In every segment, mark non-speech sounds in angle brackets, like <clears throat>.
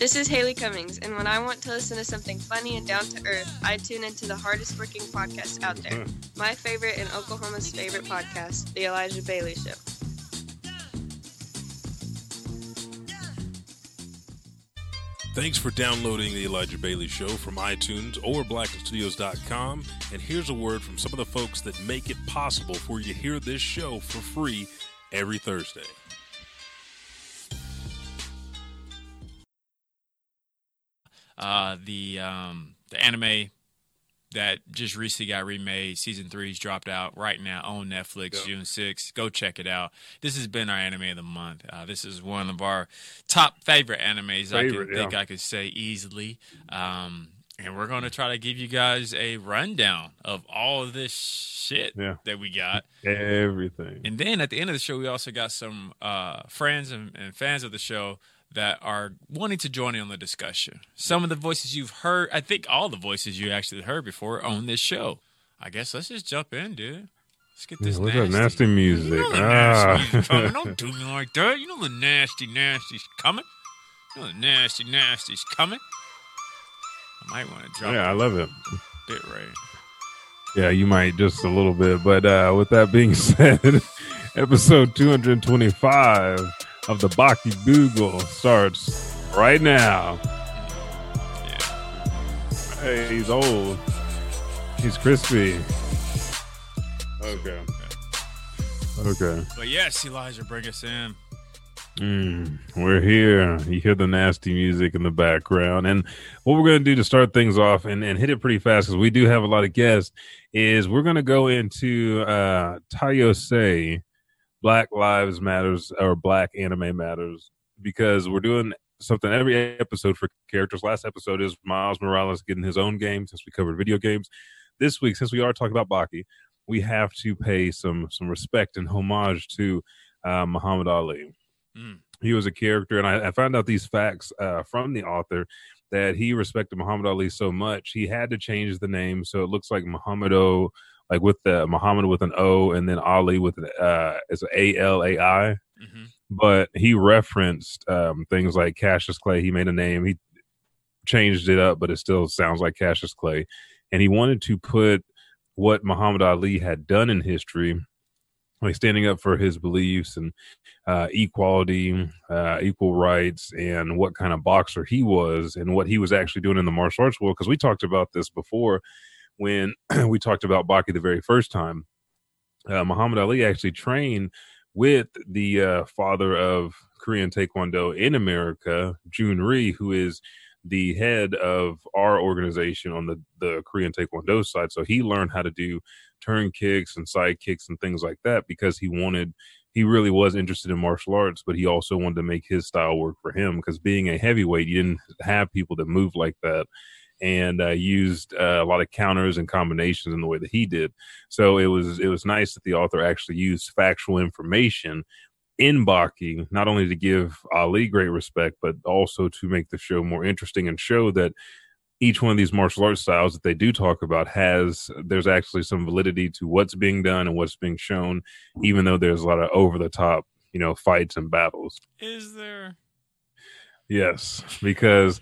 This is Haley Cummings, and when I want to listen to something funny and down to earth, I tune into the hardest working podcast out there. Hmm. My favorite and Oklahoma's favorite podcast, The Elijah Bailey Show. Thanks for downloading the Elijah Bailey Show from iTunes or Blackstudios.com. And here's a word from some of the folks that make it possible for you to hear this show for free every Thursday. Uh, the um, the anime that just recently got remade, season three's dropped out right now on Netflix, Yeah. June 6th. Go check it out. This has been our anime of the month. Uh, this is one of our top favorite animes. I Favorite, can think. I could say easily. Um, and we're going to try to give you guys a rundown of all of this shit Yeah. that we got. Everything. And then at the end of the show, we also got some uh, friends and, and fans of the show that are wanting to join in on the discussion. Some of the voices you've heard, I think all the voices you actually heard before on this show. I guess let's just jump in, dude. Let's get this What's nasty. that nasty music? You know Ah. nasty. Don't do me like that. You know the nasty nasty's coming. You know the nasty nasty's coming. I might want to drop yeah, I love it. bit right. Yeah, you might just a little bit. But uh, with that being <laughs> said, episode 225 of the Baki Bugle starts right now. Yeah. Hey, he's old. He's crispy. Okay. Okay. But yes, Elijah, bring us in. Mm, we're here. You hear the nasty music in the background. And what we're going to do to start things off and, and hit it pretty fast because we do have a lot of guests is we're going to go into uh, Tayō-Sei Black Lives Matters or Black Anime Matters because we're doing something every episode for characters. Last episode is Miles Morales getting his own game since we covered video games. This week, since we are talking about Baki, we have to pay some some respect and homage to uh, Muhammad Ali Mm. he was a character and I, I found out these facts uh, from the author that he respected muhammad ali so much he had to change the name so it looks like muhammad o like with the muhammad with an o and then ali with an uh it's a l a i? Hmm but he referenced um things like cassius clay. He made a name. He changed it up but it still sounds like cassius clay. And he wanted to put what muhammad ali had done in history like standing up for his beliefs and uh, equality, uh, equal rights, and what kind of boxer he was, and what he was actually doing in the martial arts world. Because we talked about this before when <clears throat> we talked about Baki the very first time. Uh, Muhammad Ali actually trained with the uh, father of Korean Taekwondo in America, Jhoon Rhee, who is the head of our organization on the, the Korean Taekwondo side. So he learned how to do turn kicks and side kicks and things like that because he wanted he really was interested in martial arts, but he also wanted to make his style work for him because being a heavyweight, you didn't have people that moved like that and uh, used uh, a lot of counters and combinations in the way that he did. So it was it was nice that the author actually used factual information in Baki, not only to give Ali great respect, but also to make the show more interesting and show that each one of these martial arts styles that they do talk about has there's actually some validity to what's being done and what's being shown, even though there's a lot of over the top, you know, fights and battles. Is there? Yes, because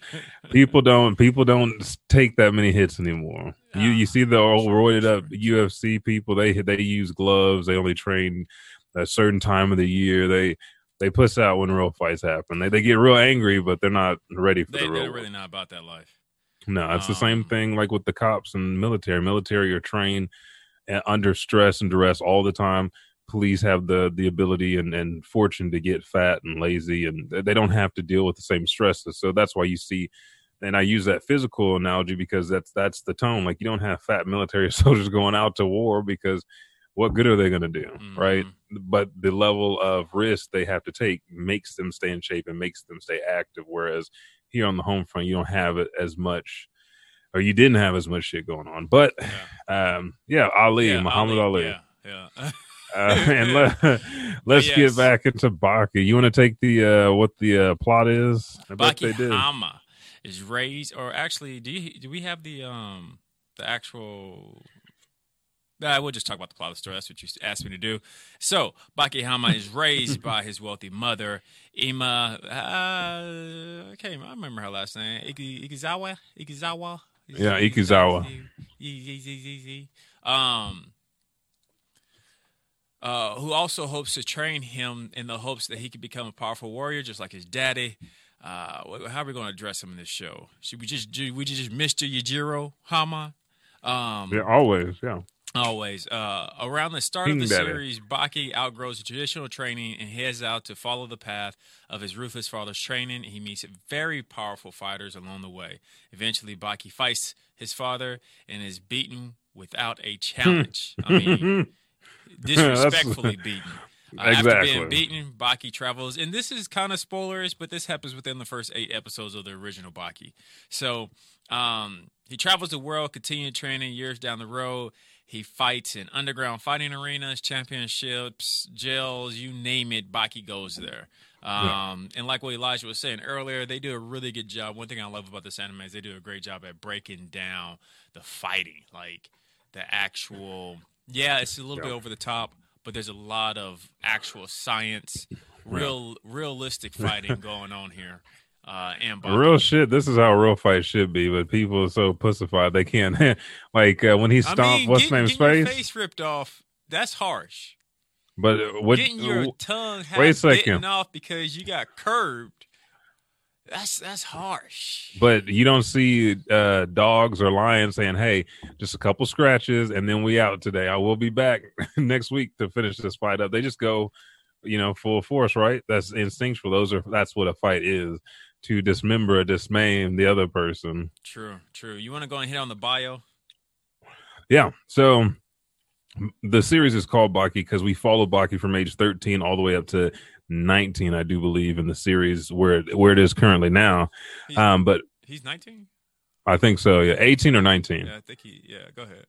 people don't people don't take that many hits anymore. You you see the old roided up UFC people they they use gloves. They only train a certain time of the year. They they puss out when real fights happen. They they get real angry, but they're not ready for They, the real. they're really not about that life. No, it's the same Um, thing like with the cops and military. Military are trained uh, under stress and duress all the time. Police have the the ability and, and fortune to get fat and lazy, and they don't have to deal with the same stresses. So that's why you see. And I use that physical analogy because that's that's the tone. Like you don't have fat military <laughs> soldiers going out to war because what good are they going to do, right? But the level of risk they have to take makes them stay in shape and makes them stay active. Whereas here on the home front, you don't have it as much, or you didn't have as much shit going on. But um, yeah, Ali, Yeah, Muhammad Ali. Yeah, yeah. <laughs> Uh, <laughs> and let, <laughs> let's Yes. get back into Baki. You want to take the uh, what the uh, plot is? I Baki. Hanma is raised, or actually, do you do we have the um the actual? Nah, we'll just talk about the plot of the story. That's what you asked me to do. So, Baki Hanma is raised <laughs> by his wealthy mother, Ima. Uh, I can't. I remember her last name. Iki, Ikizawa. Ikizawa. Yeah, Ikizawa. Um. Uh, who also hopes to train him in the hopes that he could become a powerful warrior, just like his daddy. Uh, how are we going to address him in this show? Should we just do we just Mr. Yujiro Hanma? Um, Yeah, always. Yeah. Always. Uh, around the start King of the Daddy. series, Baki outgrows traditional training and heads out to follow the path of his ruthless father's training. He meets very powerful fighters along the way. Eventually, Baki fights his father and is beaten without a <laughs> challenge. I mean, <laughs> disrespectfully beaten. Uh, After Exactly. being beaten, Baki travels, and this is kind of spoilers, but this happens within the first eight episodes of the original Baki. So um, he travels the world, continuing training years down the road. He fights in underground fighting arenas, championships, jails, you name it. Baki goes there. Um, And like what Elijah was saying earlier, they do a really good job. One thing I love about this anime is they do a great job at breaking down the fighting, like the actual. Yeah, it's a little bit over the top, but there's a lot of actual science, real, realistic fighting <laughs> going on here. Uh, and Baki. Real shit. This is how real fight should be, but people are so pussified they can't. <laughs> like uh, when he I stomped mean, what's get- name's face. face ripped off. That's harsh. But what? getting your tongue half wait a second. off because you got curved. That's that's harsh. But you don't see uh, dogs or lions saying, "Hey, just a couple scratches, and then we out today. I will be back <laughs> next week to finish this fight up." They just go, you know, full force, right? That's instinctual. Those are that's what a fight is to dismember or dismaim the other person. True, true. You want to go and hit on the bio? Yeah. So the series is called Baki because we follow Baki from age 13 all the way up to 19, I do believe, in the series where it, where it is currently now. He's, Um, but he's 19. I think so. Yeah, 18 or 19. Yeah, I think he. Yeah, go ahead.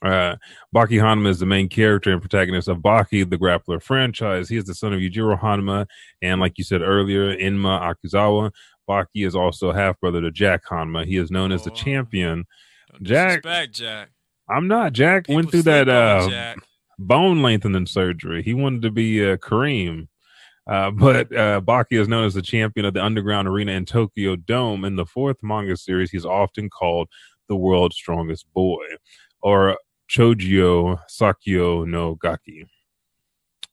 Uh, Baki Hanma is the main character and protagonist of Baki, the Grappler franchise. He is the son of Yujiro Hanma, and like you said earlier, Inma Akizawa. Baki is also half brother to Jack Hanma. He is known as the Oh. champion. Don't Jack- Jack. I'm not. Jack People went through that uh, bone lengthening surgery. He wanted to be uh, Kareem. Uh, but uh, Baki is known as the champion of the underground arena in Tokyo Dome. In the fourth manga series, he's often called the world's strongest boy, or Chojio Sakyo no Gaki.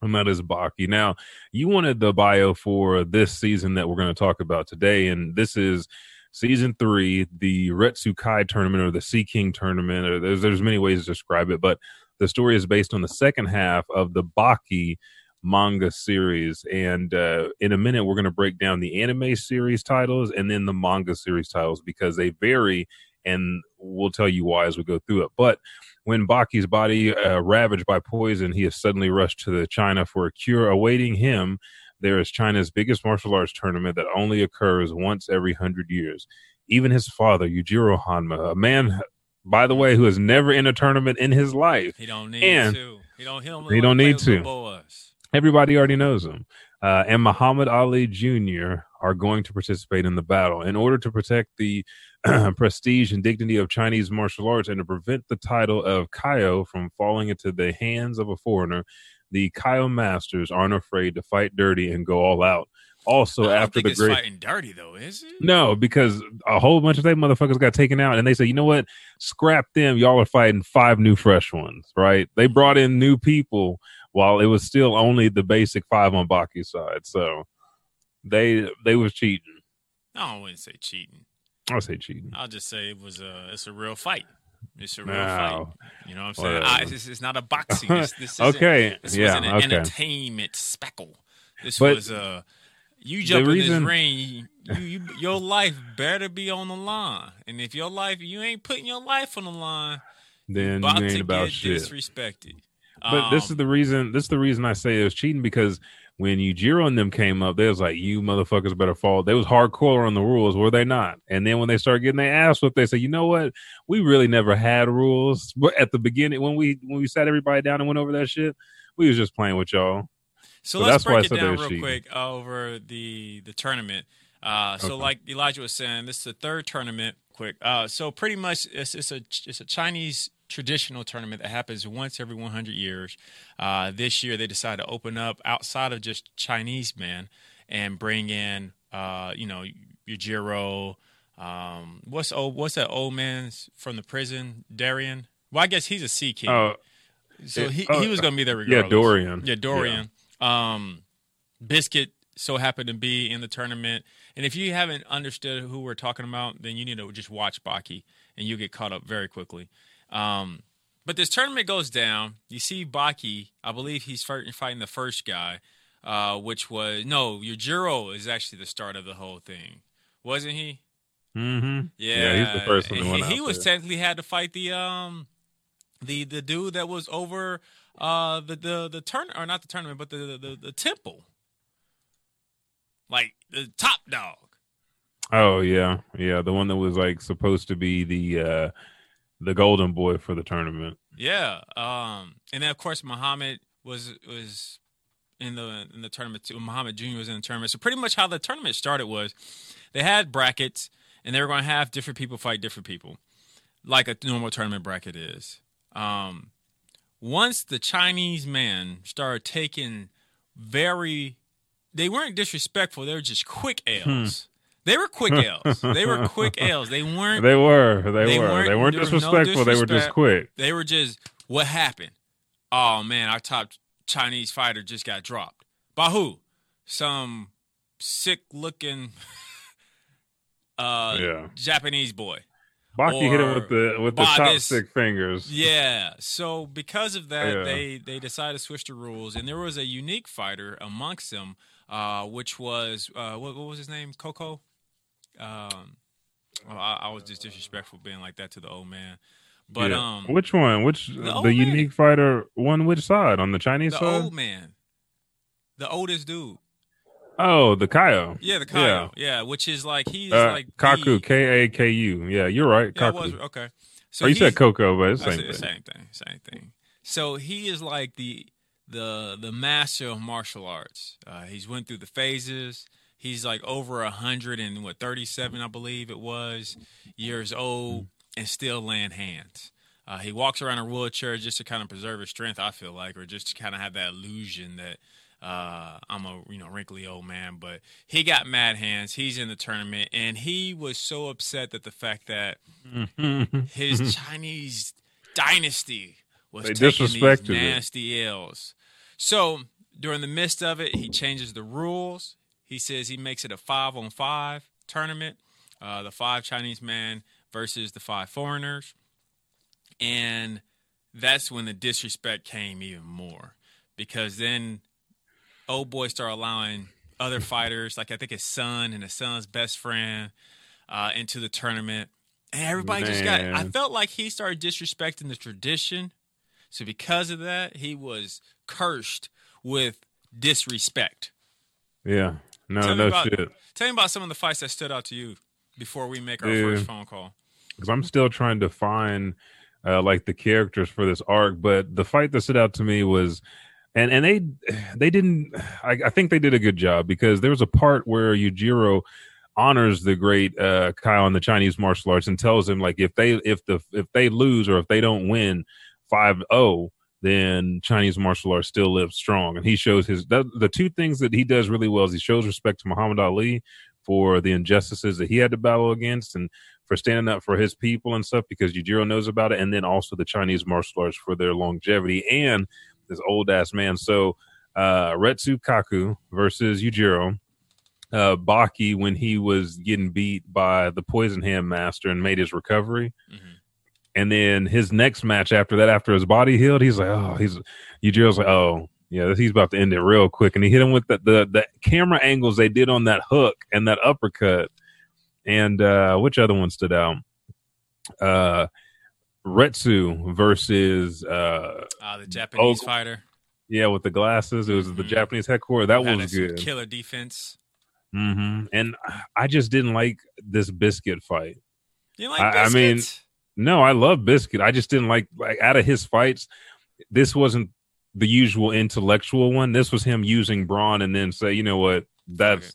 And that is Baki. Now, you wanted the bio for this season that we're going to talk about today, and this is season three, the Retsukai tournament or the Sea King tournament. Or there's there's many ways to describe it, but the story is based on the second half of the Baki manga series. And uh, in a minute, we're going to break down the anime series titles and then the manga series titles because they vary, and we'll tell you why as we go through it. But when Baki's body uh, ravaged by poison, he is suddenly rushed to the China for a cure. Awaiting him, there is China's biggest martial arts tournament that only occurs once every hundred years. Even his father, Yujiro Hanma, a man, by the way, who has never in a tournament in his life, He don't need and- to. He don't. He don't, He don't need to. Everybody already knows him. Uh, and Muhammad Ali Jr. are going to participate in the battle in order to protect the <clears throat> prestige and dignity of Chinese martial arts and to prevent the title of Kaio from falling into the hands of a foreigner. The Kaio masters aren't afraid to fight dirty and go all out. Also, after the it's great fighting dirty though, is it? no, because a whole bunch of they motherfuckers got taken out, and they say, you know what? Scrap them. Y'all are fighting five new fresh ones, right? They brought in new people while it was still only the basic five on Baki's side. So they they was cheating. No, I wouldn't say cheating. I'll say cheating. I'll just say it was a. It's a real fight. It's a real No. fight. You know what I'm saying? I, this is not a boxing. This, this isn't- Okay, This yeah, was an okay. entertainment speckle. This But was uh you jump in reason- this ring, you, you, you your life better be on the line. And if your life you ain't putting your life on the line, Then about to about get shit. disrespected. But this Um, is the reason. This is the reason I say it was cheating because when Yujiro and them came up, they was like, "You motherfuckers better fall." They was hardcore on the rules, were they not? And then when they started getting their ass whipped, they say, "You know what? We really never had rules." <laughs> But at the beginning, when we when we sat everybody down and went over that shit, we was just playing with y'all. So So let's that's why I break it said down real cheating. quick over the the tournament. Uh, so, Okay. like Elijah was saying, this is the third tournament. Quick. Uh, so pretty much, it's, it's a it's a Chinese traditional tournament that happens once every 100 years. Uh, this year, they decided to open up outside of just Chinese men and bring in uh, you know, Yujiro. Um, what's old? What's that old man's from the prison? Dorian. Well, I guess he's a Sea King. Oh, so he, oh, he was going to be there yeah. Dorian. Yeah, Dorian. Um, Biscuit so happened to be in the tournament. And if you haven't understood who we're talking about, then you need to just watch Baki and you'll get caught up very quickly. Um, but this tournament goes down. You see Baki, I believe he's fighting the first guy, uh, which was, no, Yujiro is actually the start of the whole thing. Wasn't he? Mm-hmm. Yeah, he's the first one. He, he was there. technically had to fight the um the the dude that was over uh the the the turn or not the tournament but the the, the, the temple, like the top dog. Oh yeah, yeah, the one that was like supposed to be the uh the golden boy for the tournament. Yeah, um, and then of course Muhammad was was in the in the tournament too. Muhammad Junior was in the tournament. So pretty much how the tournament started was they had brackets and they were going to have different people fight different people, like a normal tournament bracket is. Um, once the Chinese man started taking very, they weren't disrespectful. They were just quick L's. They were quick <laughs> L's. They were quick L's. They weren't. They were, they, They were, weren't- they weren't was no disrespectful. They were just quick. They were just what happened. Oh man, our top Chinese fighter just got dropped. By who? Some sick looking <laughs> uh Yeah. Japanese boy. Baki hit him with the with the by top this- stick fingers. Yeah. So because of that, Yeah. they they decided to switch the rules, and there was a unique fighter amongst them, uh, which was uh, what, what was his name? Coco. Um, well, I, I was just disrespectful being like that to the old man, but Yeah. um, which one? Which the the, unique fighter One which side on the Chinese side? the side? old man, the oldest dude. oh, the Kaio. Yeah, the Kaio. Yeah, which is like he's Uh, like Kaku, K A K U. Yeah, you're right. Yeah, Kaku. was okay. So oh, you said Coco, but it's the same said thing. same thing. Same thing. So he is like the the the master of martial arts. Uh, he's went through the phases. He's like over a hundred and what thirty seven, I believe it was, years old, and still laying hands. Uh, he walks around in a wheelchair just to kind of preserve his strength. I feel like, or just to kind of have that illusion that uh, I'm a you know wrinkly old man. But he got mad hands. He's in the tournament, and he was so upset that the fact that his <laughs> Chinese dynasty was They taking these it. nasty L's. So during the midst of it, he changes the rules. He says he makes it a five on five tournament. Uh, the five Chinese men versus the five foreigners, and that's when the disrespect came even more because then old boy started allowing other fighters, like I think his son and his son's best friend, uh, into the tournament. And everybody just got. I felt like he started disrespecting the tradition. So because of that, he was cursed with disrespect. Yeah. No, Tell no about- shit. Tell me about some of the fights that stood out to you before we make our Yeah. first phone call. because I'm still trying to find uh, like the characters for this arc. But the fight that stood out to me was, and and they they didn't. I, I think they did a good job because there was a part where Yujiro honors the great uh, Kyle in the Chinese martial arts and tells him like if they if the if they lose or if they don't win 5-0 then Chinese martial arts still lives strong and he shows his that, the two things that he does really well is he shows respect to Muhammad Ali for the injustices that he had to battle against and for standing up for his people and stuff because Yujiro knows about it, and then also the Chinese martial arts for their longevity and this old ass man. So uh Retsu Kaku versus Yujiro. Uh Baki when he was getting beat by the poison hand master and made his recovery. Mhm. And then his next match after that, after his body healed, he's like, Oh, he's Yujiro's like, Oh, yeah, he's about to end it real quick. And he hit him with the, the the camera angles they did on that hook and that uppercut and uh which other one stood out uh retsu versus uh Uh, the Japanese Oh, fighter yeah with the glasses it was the Mhm. japanese headquarters that had was good killer defense. Mm-hmm. and i just didn't like this biscuit fight You like I- I mean-? No i love biscuit i just didn't like like out of his fights this wasn't the usual intellectual one this was him using brawn and then say you know what that's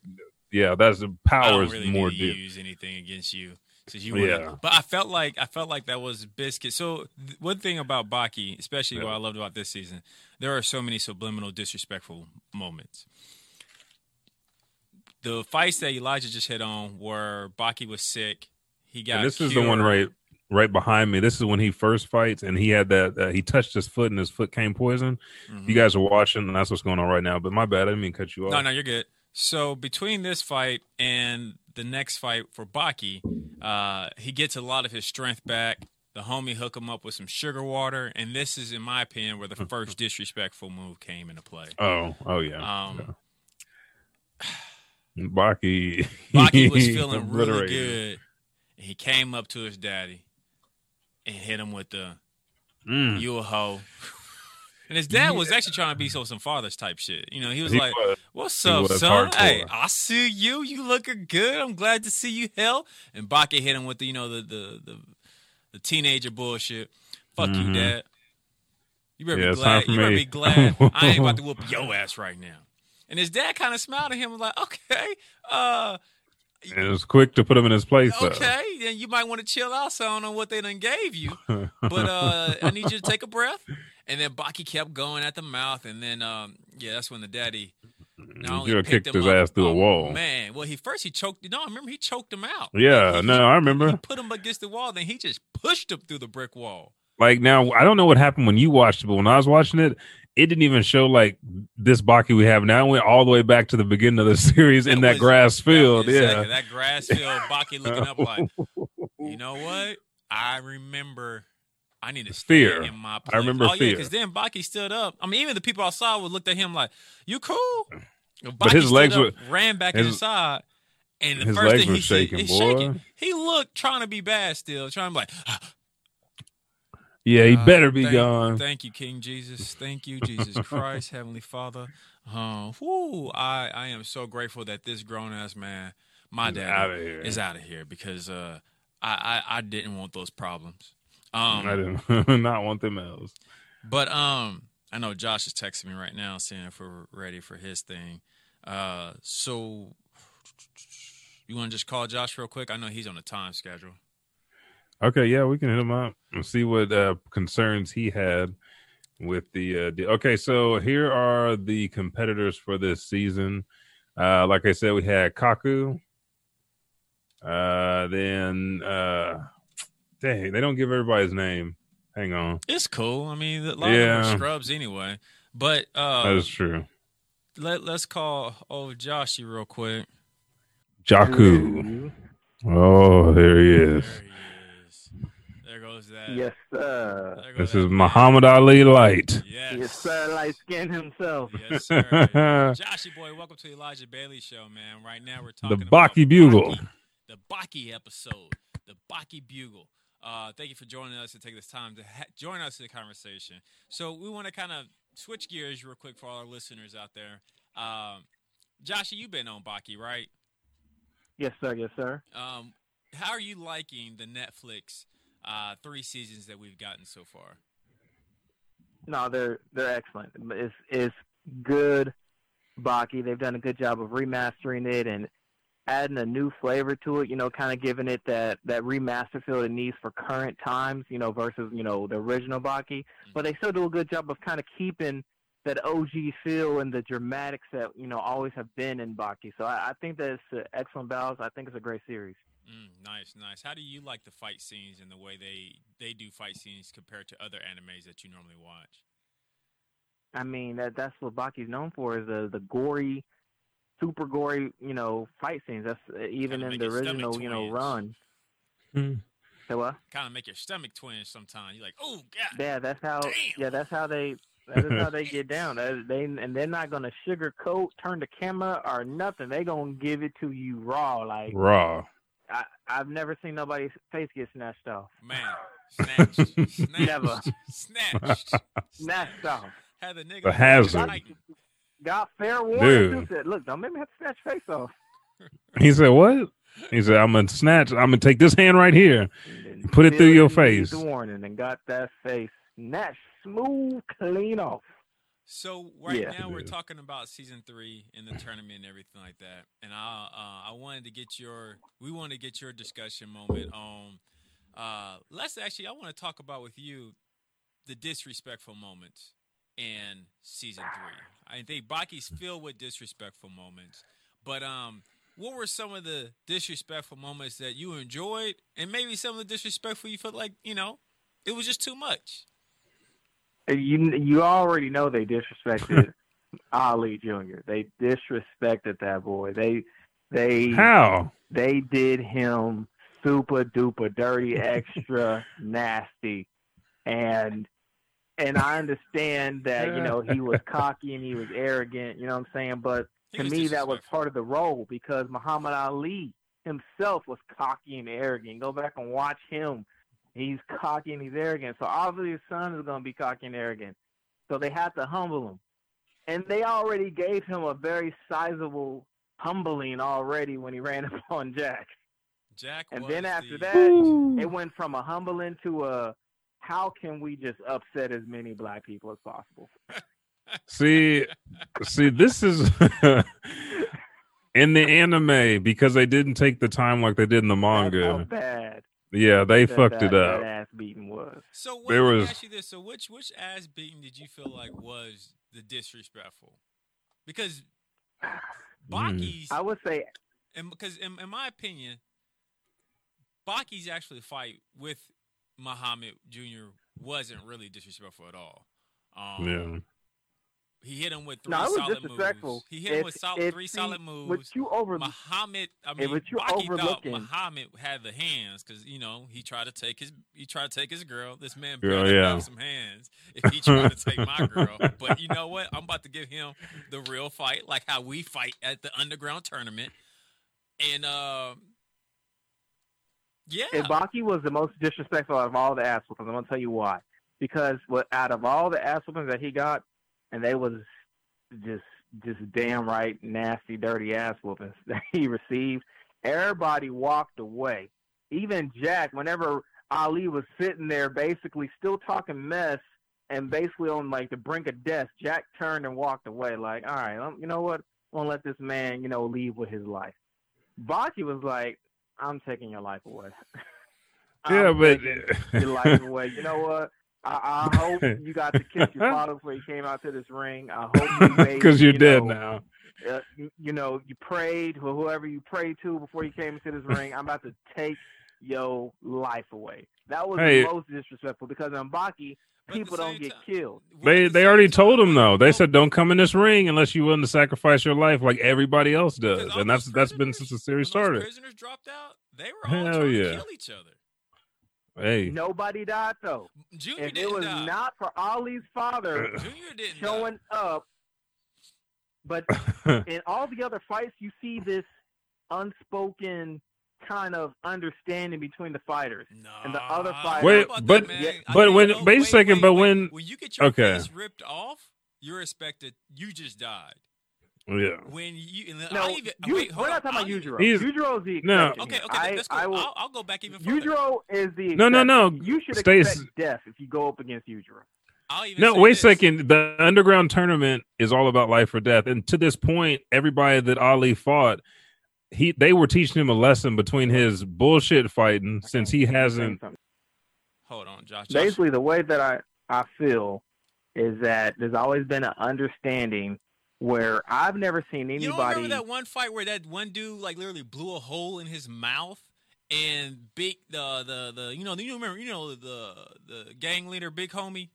yeah that's the power is really more need use anything against you you Yeah. But I felt like I felt like that was biscuit. So th- one thing about Baki, especially Yeah. what I loved about this season, there are so many subliminal, disrespectful moments. the fights that Elijah just hit on were Baki was sick. He got. And this is the one right right behind me. This is when he first fights, and he had that. Uh, he touched his foot, and his foot came poison. Mhm. You guys are watching, and that's what's going on right now. But my bad, I didn't mean to cut you off. No, no, you're good. So between this fight and the next fight for Baki, uh, he gets a lot of his strength back. The homie hook him up with some sugar water, and this is, in my opinion, where the <laughs> first disrespectful move came into play. Oh, oh yeah. Um, yeah. <sighs> Baki. <laughs> Baki was feeling <laughs> really good. He came up to his daddy and hit him with the Mm. "you a hoe," and his dad was actually trying to be so some fathers type shit. You know, he was He like, was. What's up, was son? hardcore. Hey, I see you. You looking good. I'm glad to see you. Hell, and Baki hit him with the you know the the the, the teenager bullshit. Fuck you, Mhm. dad. You better Yeah, be glad. You better be glad. I ain't about to whoop your ass right now. And his dad kind of smiled at him and like, okay, uh, it was quick to put him in his place. though. okay, then you might want to chill out. So I don't know what they done gave you, <laughs> but uh, I need you to take a breath. And then Baki kept going at the mouth, and then um, yeah, that's when the daddy. Not picked kicked his up- ass through a oh, wall. Man, well, he first he choked. No, I remember he choked him out. Yeah, He- no, I remember. He put him against the wall, then he just pushed him through the brick wall. Like now, I don't know what happened when you watched it, but when I was watching it, it didn't even show like this Baki we have now. It went all the way back to the beginning of the <laughs> series in that was- grass field. yeah, exactly, that grass field. Baki looking up like, <laughs> you know what? I remember. I need to Fear. in my place. I remember oh, fear. because then Baki stood up. I mean, even the people outside would looked at him like, "You cool?" Baki But his legs up, were- ran back his- inside, and the his first legs thing were he shaking, he's boy. shaking. He looked trying to be bad still, trying to be like, yeah, he Uh, better be thank, gone. Thank you, King Jesus. Thank you, Jesus Christ, Heavenly Father. Uh, whoo, I, I am so grateful that this grown ass man, my dad, here. is out of here because uh, I, I I didn't want those problems. Um, I didn't <laughs> not want them else. but um, I know Josh is texting me right now saying if we're ready for his thing. Uh, so you want to just call Josh real quick? I know he's on a time schedule. Okay, yeah, we can hit him up and see what uh, concerns he had with the. Uh, the okay, so here are the competitors for this season. Uh, like I said, we had Kaku. Uh, then, uh, dang, they don't give everybody's name. Hang on, It's cool. I mean, a lot of them are scrubs anyway. But uh, that is true. let let's call old Joshy real quick. Jaku. Oh, there he There is. he is. There goes that. Yes, sir. Goes This that is. Muhammad Ali Light. Yes. Yes, sir. Light skin himself. Yes, <laughs> sir. Joshy boy, welcome to the Elijah Bailey Show, man. Right now we're The talking about Baki Bugle. Baki, the Baki episode, the Baki Bugle. Uh, thank you for joining us and taking this time to ha- join us in the conversation. So we want to kind of switch gears real quick for all our listeners out there. Um, Joshy, you've been on Baki, right? Yes, sir. Yes, sir. Um, how are you liking the Netflix uh, three seasons that we've gotten so far? No, they're they're excellent. It's it's good, Baki. They've done a good job of remastering it and adding a new flavor to it. You know, kind of giving it that that remaster feel it needs for current times. You know, versus you know the original Baki. But they still do a good job of kind of keeping that OG feel and the dramatics that you know always have been in Baki. So I, I think that it's an excellent balance. I think it's a great series. Mm, nice, nice. How do you like the fight scenes and the way they they do fight scenes compared to other animes that you normally watch? I mean that that's what Baki's known for is the the gory, super gory you know fight scenes. That's uh, even Kinda in the original you know run. Hmm. So what? Kind of make your stomach twinge sometimes. You're like, oh god. Yeah, that's how. Damn. Yeah, that's how they. That is how they get down. That, they and they're not gonna sugarcoat, turn the camera or nothing. They gonna give it to you raw. Like Raw. I, I've never seen nobody's face get snatched off. Man, snatched, <laughs> snatched, Never. snatched. Snatched off. Had the nigga The hazard. Like, Got fair warning. Dude. Said, Look, don't make me have to snatch face off. He said, "What?" He said, "I'm gonna snatch. I'm gonna take this hand right here. And Put it through your face. The warning and got that face snatched smooth, clean off. So right Yeah. now we're Yeah. talking about season three in the tournament and everything like that, and I uh, I wanted to get your we want to get your discussion moment on. Uh, let's actually I want to talk about with you the disrespectful moments in season three. I think Baki's filled with disrespectful moments, but um, what were some of the disrespectful moments that you enjoyed, and maybe some of the disrespectful you felt like you know it was just too much. You you already know they disrespected <laughs> Ali Jr. They disrespected that boy. They they How? they did him super duper dirty, extra <laughs> nasty, and and I understand that you know he was cocky and he was arrogant. You know what I'm saying? But to me, that was part of the role because Muhammad Ali himself was cocky and arrogant. Go back and watch him. He's cocky and he's arrogant. So obviously his son is going to be cocky and arrogant. So they had to humble him. And they already gave him a very sizable humbling already when he ran <laughs> up on Jack. Jack, And was then after the- that, Ooh. it went from a humbling to a how can we just upset as many black people as possible? <laughs> See, see, this is <laughs> in the anime because they didn't take the time like they did in the That's how manga. bad Yeah, they that, fucked that, it up. That ass beating was. So what, There let me was- ask you this: So which which ass beating did you feel like was the disrespectful? Because Baki's I would say and because in, in my opinion, Baki's actually fight with Muhammad Jr. wasn't really disrespectful at all. Um, Yeah. He hit him with three no, it was solid disrespectful. moves. He hit him with sol- if three see, solid moves. What you over Muhammad, I mean, but you Baki thought overlooking- Muhammad had the hands because you know he tried to take his he tried to take his girl. This man Girl, better yeah. some hands if he tried to take my girl. <laughs> But you know what? I'm about to give him the real fight, like how we fight at the underground tournament. And uh, yeah, Ibaki was the most disrespectful out of all the ass whoopings. I'm gonna tell you why. Because what out of all the ass whoopings that he got, and they was just just damn right nasty, dirty ass whoopings <laughs> that he received, everybody walked away. Even Jack, whenever Ali was sitting there basically still talking mess and basically on like the brink of death, Jack turned and walked away like, all right, um, you know what? I'm gonna let this man, you know, leave with his life. Baki was like, I'm taking your life away. <laughs> Yeah, but your life away. You know what? I, I hope <laughs> you got to kiss your father before you came out to this ring. I hope you <laughs> made because you're you dead know, now. uh, you, you know, you prayed or whoever you prayed to before you came into this ring. I'm about to take your life away. That was Hey. the most disrespectful because on Baki, But at the people don't get time- killed. They they already told him though. They said don't come in this ring unless you're willing to sacrifice your life like everybody else does, and that's that's been since the series started. Prisoners dropped out. They were all Hell trying yeah. to kill each other. Hey, Nobody died though. Junior If it didn't was die. not for Ali's father uh. Junior didn't die. showing up, but <laughs> in all the other fights, you see this unspoken kind of understanding between the fighters. No. And the other I fight- don't know Wait, but- that, yeah, but think- when- oh, wait a second, but when- when you get your Okay. face ripped off, you're expected. You just died. Yeah. When you and then No, I even you, wait, hold we're not on, talking about I'll even- Yujiro. Yujiro is the No. Okay, okay, I, that's cool. I will, I'll, I'll go back even further. Yujiro is the No, no, no. You should Stace- expect death if you go up against Yujiro. I'll even No, say wait a second. The underground tournament is all about life or death, and to this point, everybody that Ali fought, he they were teaching him a lesson between his bullshit fighting since he hasn't. Hold on, Josh. Josh Basically, the way that I, I feel is that there's always been an understanding where I've never seen anybody. you don't remember that one fight where that one dude like literally blew a hole in his mouth and big the the the you know you remember you know the the gang leader big homie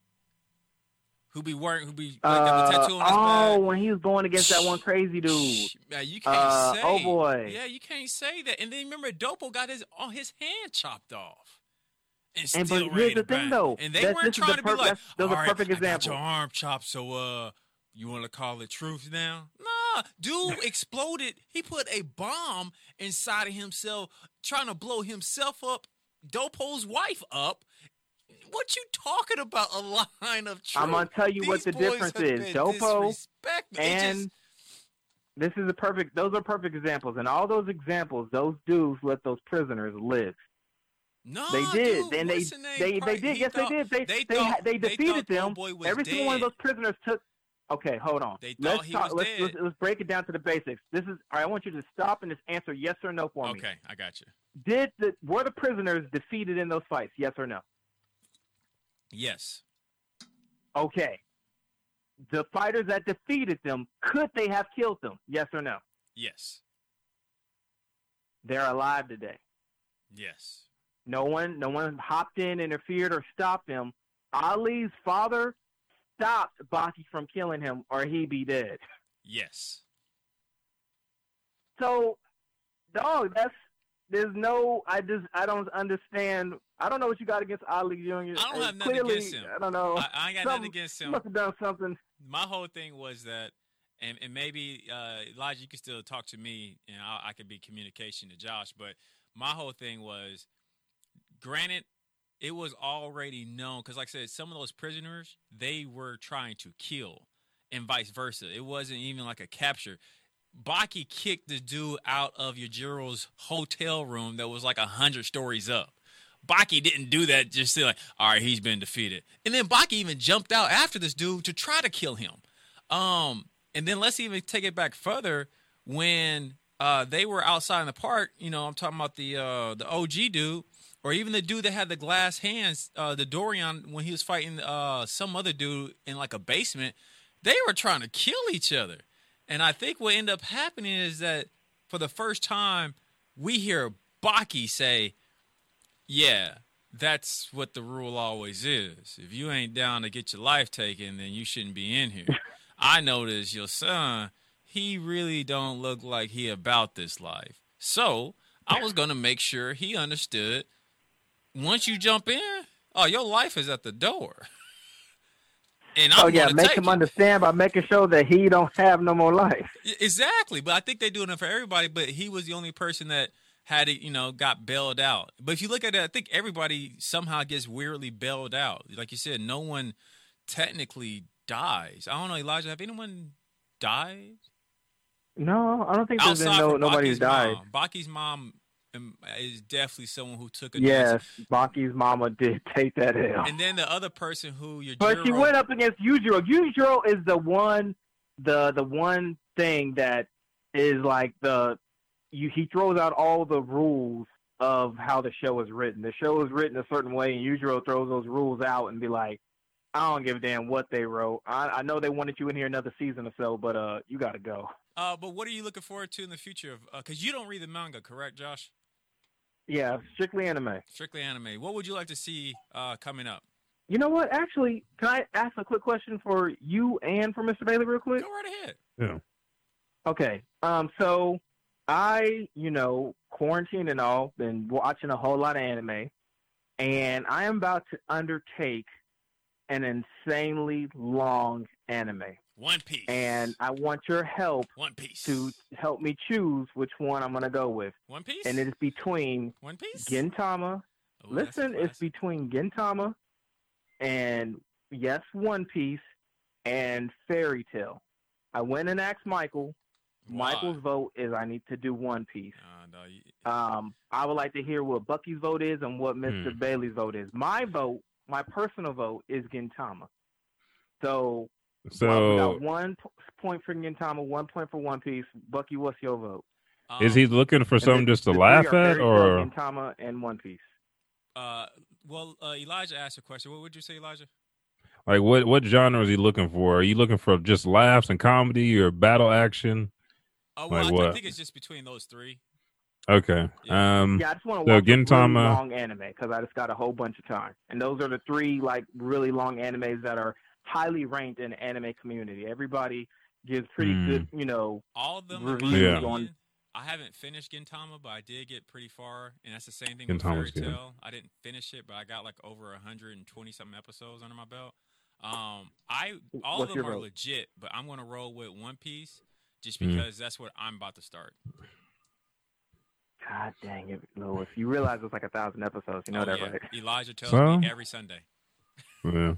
who be wearing who be like Uh, tattoo on his oh, back. when he was going against that one crazy dude. Man, you can't Uh, say. oh, boy. Yeah, you can't say that. And then remember, Doppo got his on his hand chopped off. And, And still but here's the thing, bang. though. And they That- weren't trying the to be like, that's- are "All right, perfect I got your arm chopped, so uh, you want to call it truth now? Nah, dude <laughs> exploded. He put a bomb inside of himself, trying to blow himself up, Doppo's wife up. What you talking about? A line of truth. I'm gonna tell you what the difference is. been Dopo and just- this is a perfect. Those are perfect examples, and all those examples, those dudes let those prisoners live. No, They did, dude, and they what's the name? they they did. Yes, thought- they did. They they they thought- they they defeated thought them. Homeboy was Every single one of those prisoners took. Okay, hold on. They thought let's he talk. was let's, dead. let's let's break it down to the basics. This is. I want you to stop and just answer yes or no for me. Okay, I got you. Did the were the prisoners defeated in those fights? Yes or no? Yes. Okay. The fighters that defeated them, could they have killed them? Yes or no? Yes. they're alive today. Yes. No one, no one hopped in, interfered, or stopped them. Ali's father stopped Baki from killing him, or he'd be dead. Yes. So, dog, that's there's no. I just I don't understand. I don't know what you got against Ali Jr. I don't have And nothing clearly, against him. I don't know. I, I ain't got nothing against him. must have done something. My whole thing was that, and, and maybe uh, Elijah, you can still talk to me, and I, I could be communication to Josh. But my whole thing was, granted, it was already known because, like I said, some of those prisoners they were trying to kill, and vice versa. It wasn't even like a capture. Baki kicked the dude out of Yujiro's hotel room that was like a hundred stories up. Baki didn't do that just to like, all right, he's been defeated. And then Baki even jumped out after this dude to try to kill him. Um, and then let's even take it back further when uh, they were outside in the park. You know, I'm talking about the uh, the OG dude, or even the dude that had the glass hands, uh, the Dorian when he was fighting uh, some other dude in like a basement. They were trying to kill each other. And I think what ended up happening is that for the first time, we hear Baki say, Yeah, that's what the rule always is. If you ain't down to get your life taken, then you shouldn't be in here. <laughs> I noticed your son, he really don't look like he about this life. So I was gonna make sure he understood once you jump in, oh, your life is at the door. <laughs> And I'm oh yeah, make him it. understand by making sure that he don't have no more life. Exactly, but I think they're doing it for everybody. But he was the only person that had it, you know, got bailed out. But if you look at it, I think everybody somehow gets weirdly bailed out. Like you said, no one technically dies. I don't know, Elijah. Have anyone died No, I don't think there's been outside no nobody's Baki's died. mom? Baki's mom is definitely someone who took a Yes, Baki's mama did take that L. And then the other person who your But she went up against Yujiro. Yujiro is the one, the the one thing that is like the, you, he throws out all the rules of how the show is written. The show is written a certain way, and Yujiro throws those rules out and be like, I don't give a damn what they wrote. I, I know they wanted you in here another season or so, but uh, you got to go. Uh, but what are you looking forward to in the future? Of because you don't read the manga, correct, Josh? Yeah, strictly anime. Strictly anime. What would you like to see uh, coming up? You know what? Actually, can I ask a quick question for you and for Mr. Bailey, real quick? Go right ahead. Yeah. Okay. Um. So, I, you know, quarantine and all, been watching a whole lot of anime, and I am about to undertake an insanely long anime, One Piece. and I want your help One Piece. to help me choose which one I'm gonna go with, One Piece. and it is between One Piece. Gintama. Ooh, Listen, it's between Gintama and yes, One Piece and Fairy Tail. I went and asked Michael. Why? Michael's vote is I need to do One Piece. Uh, no, you- Um, I would like to hear what Bucky's vote is and what Mr. Hmm. Bailey's vote is. My vote, my personal vote, is Gintama. So, well, we So got one point for Gintama, one point for One Piece. Bucky, what's your vote? is um, he looking for something the- just to laugh at, Fairy Tail, or Gintama and One Piece? Uh, well, uh, Elijah asked a question. What would you say, Elijah? like what what genre is he looking for? Are you looking for just laughs and comedy or battle action? Uh, well, Like I, I what? think it's just between those three. Okay. Yeah. Um. Yeah, I just want so to watch a really Gintama- long anime because I just got a whole bunch of time, and those are the three like really long animes that are highly ranked in the anime community. Everybody gives pretty Hmm. good, you know. All of them. Reviews Yeah. on- I haven't finished Gintama, but I did get pretty far, and that's the same thing Gintama's with Fairy good. Tale. I didn't finish it, but I got like over 120 something episodes under my belt. Um, I all What's of them are vote? legit, but I'm gonna roll with One Piece just Mm. because that's what I'm about to start. God dang it, Lewis! You realize it's like a thousand episodes. You know Oh, that, yeah. right? Elijah tells So? me every Sunday. Yeah.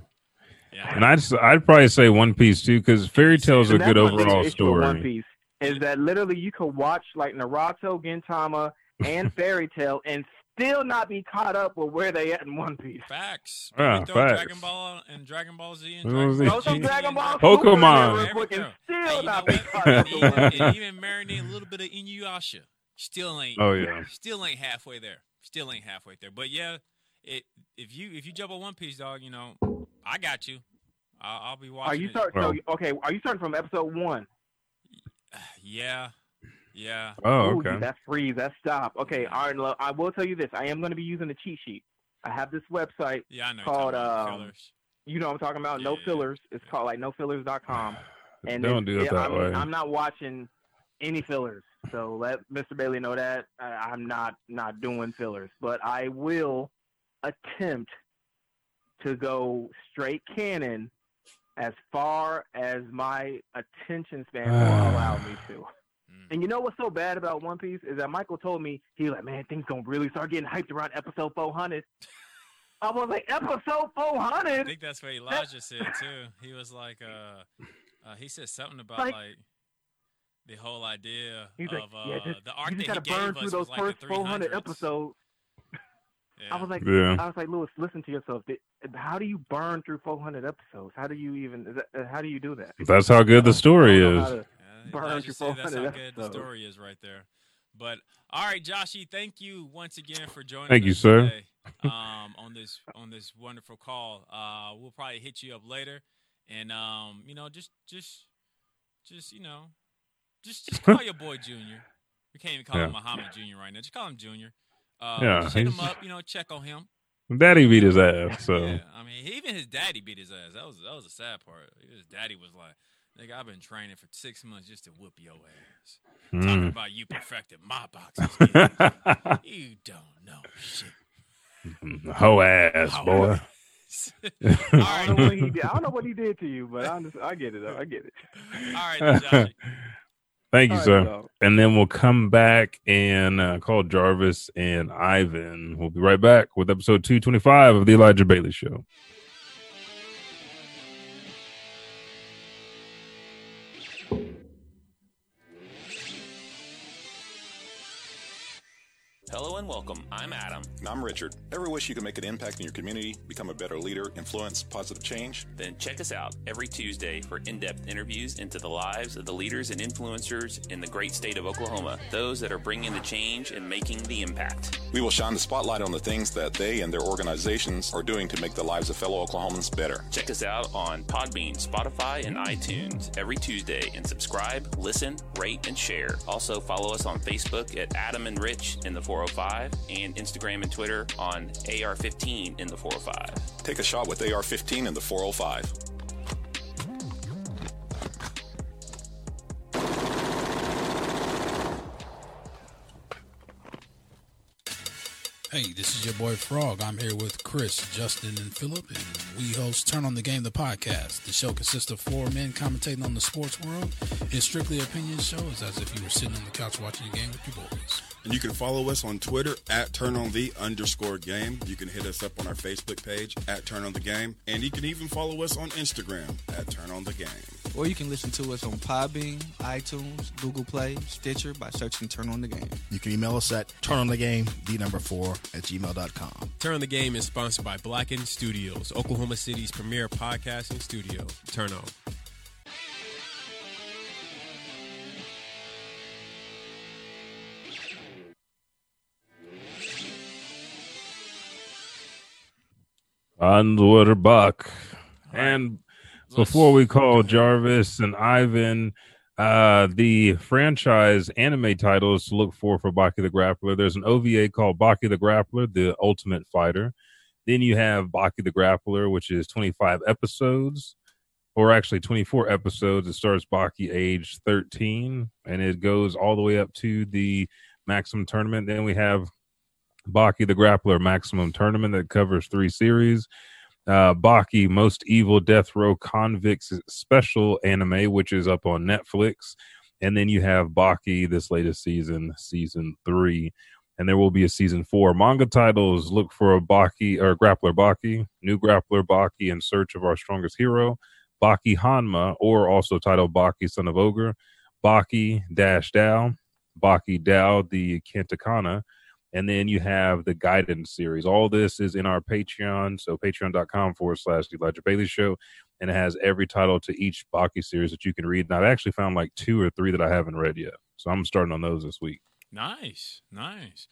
Yeah. And I'd s- I'd probably say One Piece too because fairy tales are And good that's my biggest overall story. One. Piece is that literally you could watch like Naruto, Gintama, and <laughs> Fairy Tail and still not be caught up with where they at in One Piece. Facts. Yeah, facts. Dragon Ball and Dragon Ball Z and Dragon was Ball it? Throw some GT Dragon Ball Dragon- Super in there Pokemon. real and still you not know be caught up and, even, One and even marinate a little bit of Inuyasha. Still ain't. Oh yeah. Still ain't halfway there. Still ain't halfway there. But yeah, it if you if you jump on One Piece, dog, you know, I got you. I'll, I'll be watching. Are you it. start? Well- so okay, are you starting from episode one? <sighs> Yeah. Yeah. Oh, Ooh, okay. That's freeze. That's stop. Okay, all right. look, I will tell you this. I am going to be using the cheat sheet. I have this website. Yeah, I know. Called, you're talking about um, fillers. You know what I'm talking about? No Yeah. fillers. It's called like nofillers.com. <sighs> And Don't do it yeah, that I'm, way. I'm not watching any fillers. So let Mr. Bailey know that I, I'm not not doing fillers, but I will attempt to go straight canon as far as my attention span will allow me to. Mm. And you know what's so bad about One Piece is that Michael told me he was like, man, things gonna really start getting hyped around episode 400. I was like, episode 400. I think that's what Elijah said too. He was like, uh, uh, he said something about Like- like, the whole idea of like, yeah, uh, just, the arc you just that gotta he burn gave through us those was like first the 400 episodes. Yeah. I was like, Yeah. I was like, Lewis, listen to yourself. How do you burn through 400 episodes? How do you even? That, uh, how do you do that? That's how good the story don't know how is. to- Yeah, Burn Elijah through said that's how 400 good the story is right there. But all right, Joshy, thank you once again for joining. Thank you, sir. Today, um, on this on this wonderful call. Uh, we'll probably hit you up later, and um, you know, just just just you know, just just call your boy Junior. We can't even call him Yeah. Muhammad Junior right now. Just call him Junior. Uh, Yeah, hit him up. You know, check on him. Daddy beat his ass, so Yeah, I mean, even his daddy beat his ass. That was that was the sad part. His daddy was like, "Nigga, I've been training for six months just to whoop your ass." Talking mm. about you perfected my boxing <laughs> you don't know shit. <laughs> hoe ass Hoe boy. ass. <laughs> all I don't know what he did. I don't know what he did to you, but I, understand, I get it. I get it. all right, then, Joshy. Thank you, All sir. And then we'll come back and uh, call Jarvis and Ivan. We'll be right back with episode 225 of The Elijah Bailey Show. And welcome. I'm Adam. And I'm Richard. Ever wish you could make an impact in your community, become a better leader, influence positive change? Then check us out every Tuesday for in depth interviews into the lives of the leaders and influencers in the great state of Oklahoma, those that are bringing the change and making the impact. We will shine the spotlight on the things that they and their organizations are doing to make the lives of fellow Oklahomans better. Check us out on Podbean, Spotify, and iTunes every Tuesday and subscribe, listen, rate, and share. Also, follow us on Facebook at Adam and Rich in the 405 Oh and Instagram and Twitter on AR15 in the 405. Take a shot with AR 15 in the 405. Hey, this is your boy Frog. I'm here with Chris, Justin, and Philip, and we host Turn on the Game, the podcast. The show consists of four men commentating on the sports world. It's strictly opinion show. It's as if you were sitting on the couch watching the game with your boys. And you can follow us on Twitter at turn on the underscore game. You can hit us up on our Facebook page at turn on the game. And you can even follow us on Instagram at turn on the game. Or you can listen to us on Podbean, iTunes, Google Play, Stitcher by searching Turn On The Game. You can email us at turnonthegame, the number four, at gmail.com. Turn on the Game is sponsored by Blacken Studios, Oklahoma City's premier podcasting studio. Turn on. And we're back. And before we call Jarvis and Ivan, uh, the franchise anime titles to look for for Baki the Grappler. There's an OVA called Baki the Grappler, the Ultimate Fighter. Then you have Baki the Grappler, which is 25 episodes, or actually 24 episodes. It starts Baki age 13, and it goes all the way up to the maximum tournament. Then we have Baki the Grappler Maximum Tournament that covers three series. Uh, Baki Most Evil Death Row Convicts Special Anime, which is up on Netflix. And then you have Baki this latest season, season three. And there will be a season four. Manga titles look for a Baki or Grappler Baki, New Grappler Baki in Search of Our Strongest Hero, Baki Hanma, or also titled Baki Son of Ogre, Baki Dash Dao, Baki Dao the Kantakana, and then you have the guidance series. All this is in our Patreon, so patreon.com forward slash Elijah Bailey Show, and it has every title to each Baki series that you can read. And I've actually found like two or three that I haven't read yet, so I'm starting on those this week. Nice, nice.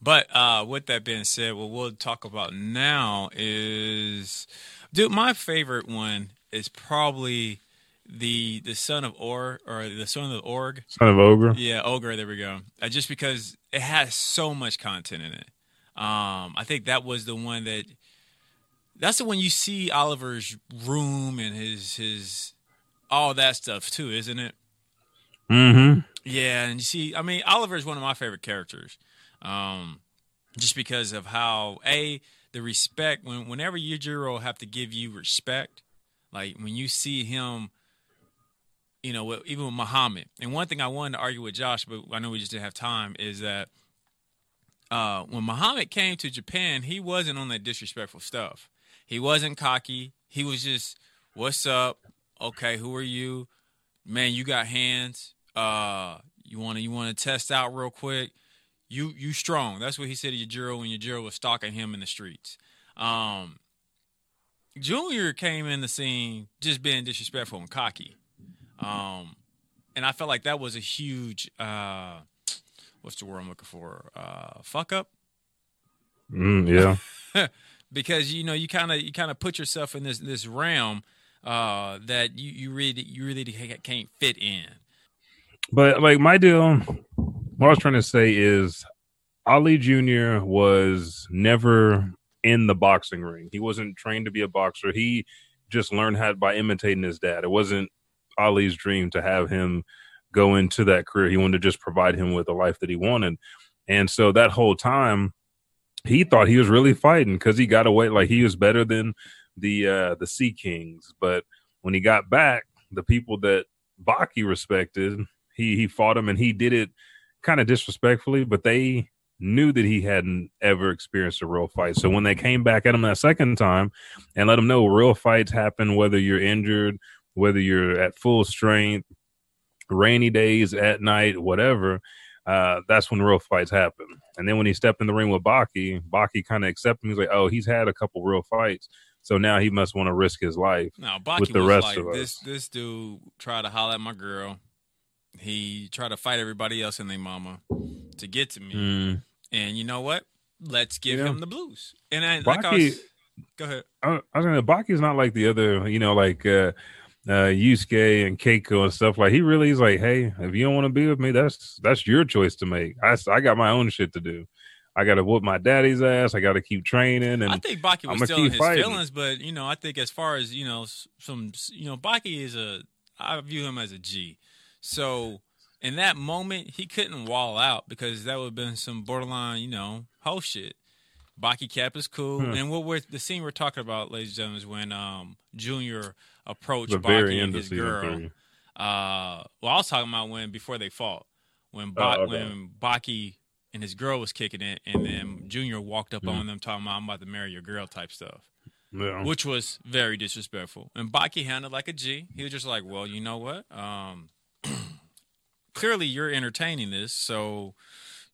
But uh, with that being said, what we'll talk about now is, dude, my favorite one is probably the the son of Or or the son of Org. Son of Ogre. Yeah, Ogre. There we go. Uh, just because it has so much content in it. Um, I think that was the one that. That's the one you see Oliva's room and his his all that stuff too, isn't it? Mm-hmm. Yeah, and you see, I mean, Oliva is one of my favorite characters, um, just because of how a the respect when whenever Yujiro have to give you respect, like when you see him, you know, even with Muhammad. And one thing I wanted to argue with Josh, but I know we just didn't have time, is that uh, when Muhammad came to Japan, he wasn't on that disrespectful stuff. He wasn't cocky. He was just, "What's up? Okay, who are you? Man, you got hands. Uh, you want to you want to test out real quick. You you strong. That's what he said to Yujiro when Yujiro was stalking him in the streets. Um, Junior came in the scene just being disrespectful and cocky. Um, and I felt like that was a huge uh, what's the word I'm looking for? Uh, fuck up. Mm, yeah. <laughs> because you know you kind of you kind of put yourself in this this realm uh, that you you really you really can't fit in. But like my deal, what I was trying to say is, Ali Junior was never in the boxing ring. He wasn't trained to be a boxer. He just learned how by imitating his dad. It wasn't Ali's dream to have him go into that career. He wanted to just provide him with a life that he wanted. And so that whole time, he thought he was really fighting because he got away like he was better than the uh the Sea Kings. But when he got back, the people that Baki respected, he he fought him and he did it kind of disrespectfully, but they knew that he hadn't ever experienced a real fight. So when they came back at him that second time and let him know real fights happen, whether you're injured, whether you're at full strength, rainy days, at night, whatever, uh, that's when real fights happen. And then when he stepped in the ring with Baki, Baki kind of accepted him. He's like, oh, he's had a couple real fights. So now he must want to risk his life now, Baki with the rest like, of us. This this dude tried to holler at my girl. He tried to fight everybody else and their mama to get to me. Mm. And you know what? Let's give Yeah. him the blues. And I, like I Baki, was, go ahead. I, I was gonna. Baki's not like the other, you know, like uh, uh, Yusuke and Keiko and stuff. Like he really is like, hey, if you don't want to be with me, that's that's your choice to make. I, I got my own shit to do. I got to whoop my daddy's ass. I got to keep training, and I think Baki was still in his fighting. feelings, but you know, I think as far as you know, some you know, Baki is a I view him as a G. So in that moment, he couldn't wall out because that would have been some borderline, you know, whole shit. Baki Cap is cool, Hmm. and what we're the scene we're talking about, ladies and gentlemen, is when um Junior approached the Baki and his girl. Uh, well, I was talking about when before they fought, when Oh, okay. when Baki and his girl was kicking it, and then Junior walked up Mm. on them talking about I'm about to marry your girl type stuff, Yeah. which was very disrespectful. And Baki handled like a G. He was just like, well, you know what? Um, <clears throat> clearly you're entertaining this, so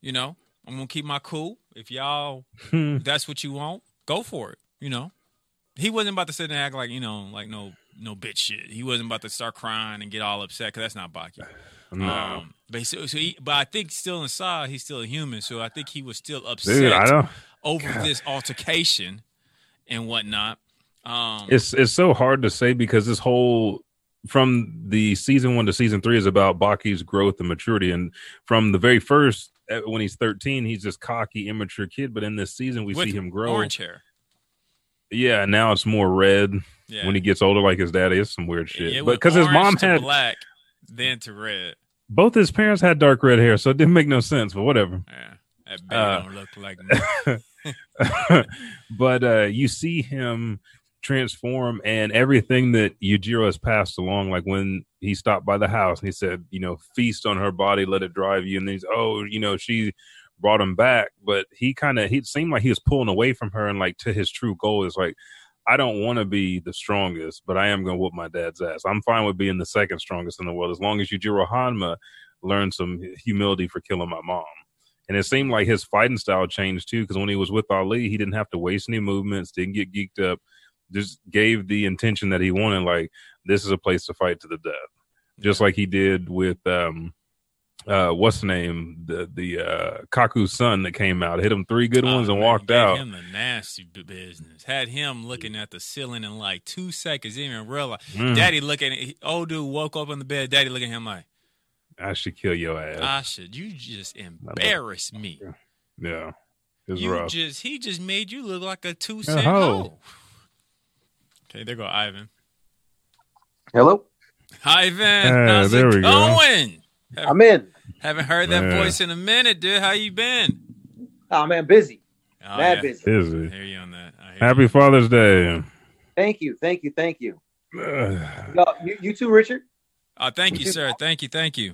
you know I'm gonna keep my cool. If y'all <laughs> if that's what you want, go for it. You know, he wasn't about to sit and act like you know, like no no bitch shit. He wasn't about to start crying and get all upset because that's not Baki. <sighs> No. Um, but so, so he, but I think still inside he's still a human, so I think he was still upset Dude, over God. this altercation and whatnot. Um, It's it's so hard to say because this whole from the season one to season three is about Baki's growth and maturity, and from the very first uh, when he's thirteen, he's this cocky, immature kid. But in this season, we see him grow. Orange hair. Yeah, now it's more red. Yeah. When he gets older, like his daddy, is some weird shit. Yeah, it but because his mom had black, then to red. both his parents had dark red hair, so it didn't make no sense. But whatever. Yeah, that baby Uh, don't look like me. <laughs> but uh, you see him transform and everything that Yujiro has passed along, like when he stopped by the house and he said, you know, feast on her body, let it drive you. And then he's, oh, you know, she brought him back. But he kind of, he seemed like he was pulling away from her and like to his true goal is like, I don't want to be the strongest, but I am going to whoop my dad's ass. I'm fine with being the second strongest in the world as long as Yujiro Hanma learned some humility for killing my mom. And it seemed like his fighting style changed too, because when he was with Ali, he didn't have to waste any movements, didn't get geeked up, just gave the intention that he wanted. Like this is a place to fight to the death, just like he did with um, uh, what's the name? The the uh, Kaku's son that came out hit him three good ones and Oh, man, walked gave out. Him the nasty business. Had him looking at the ceiling in like two seconds. Didn't even realize. Mm. Daddy looking. At, old dude woke up in the bed. Daddy looking at him like, I should kill your ass. "I should. You just embarrass me. yeah, it was You rough. just. He just made you look like a two A cent hoe. hoe." Okay, there go Ivan. Hello. Ivan, Hey, how's there it we go. Going? I'm in. Haven't heard that Man. voice in a minute, dude. How you been? Oh man, busy. Oh, Mad yeah. busy. Busy. I hear you on that. I hear Happy Father's Day. Thank you, thank you, thank you. <sighs> Uh, No, you, you too, Richard. Oh, thank you, sir. Thank you, thank you.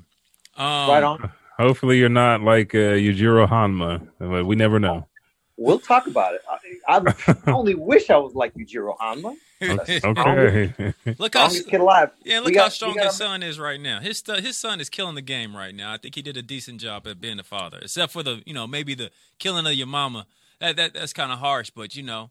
Um, right on. hopefully, you're not like uh, Yujiro Hanma. But We never know. We'll talk about it. I, I, I <laughs> only wish I was like Yujiro Hanma. Okay. Look how Strongest kid alive. yeah, look got- how strong his son is right now. His stu- his son is killing the game right now. I think he did a decent job at being a father, except for the you know maybe the killing of your mama. That that that's kind of harsh, but you know,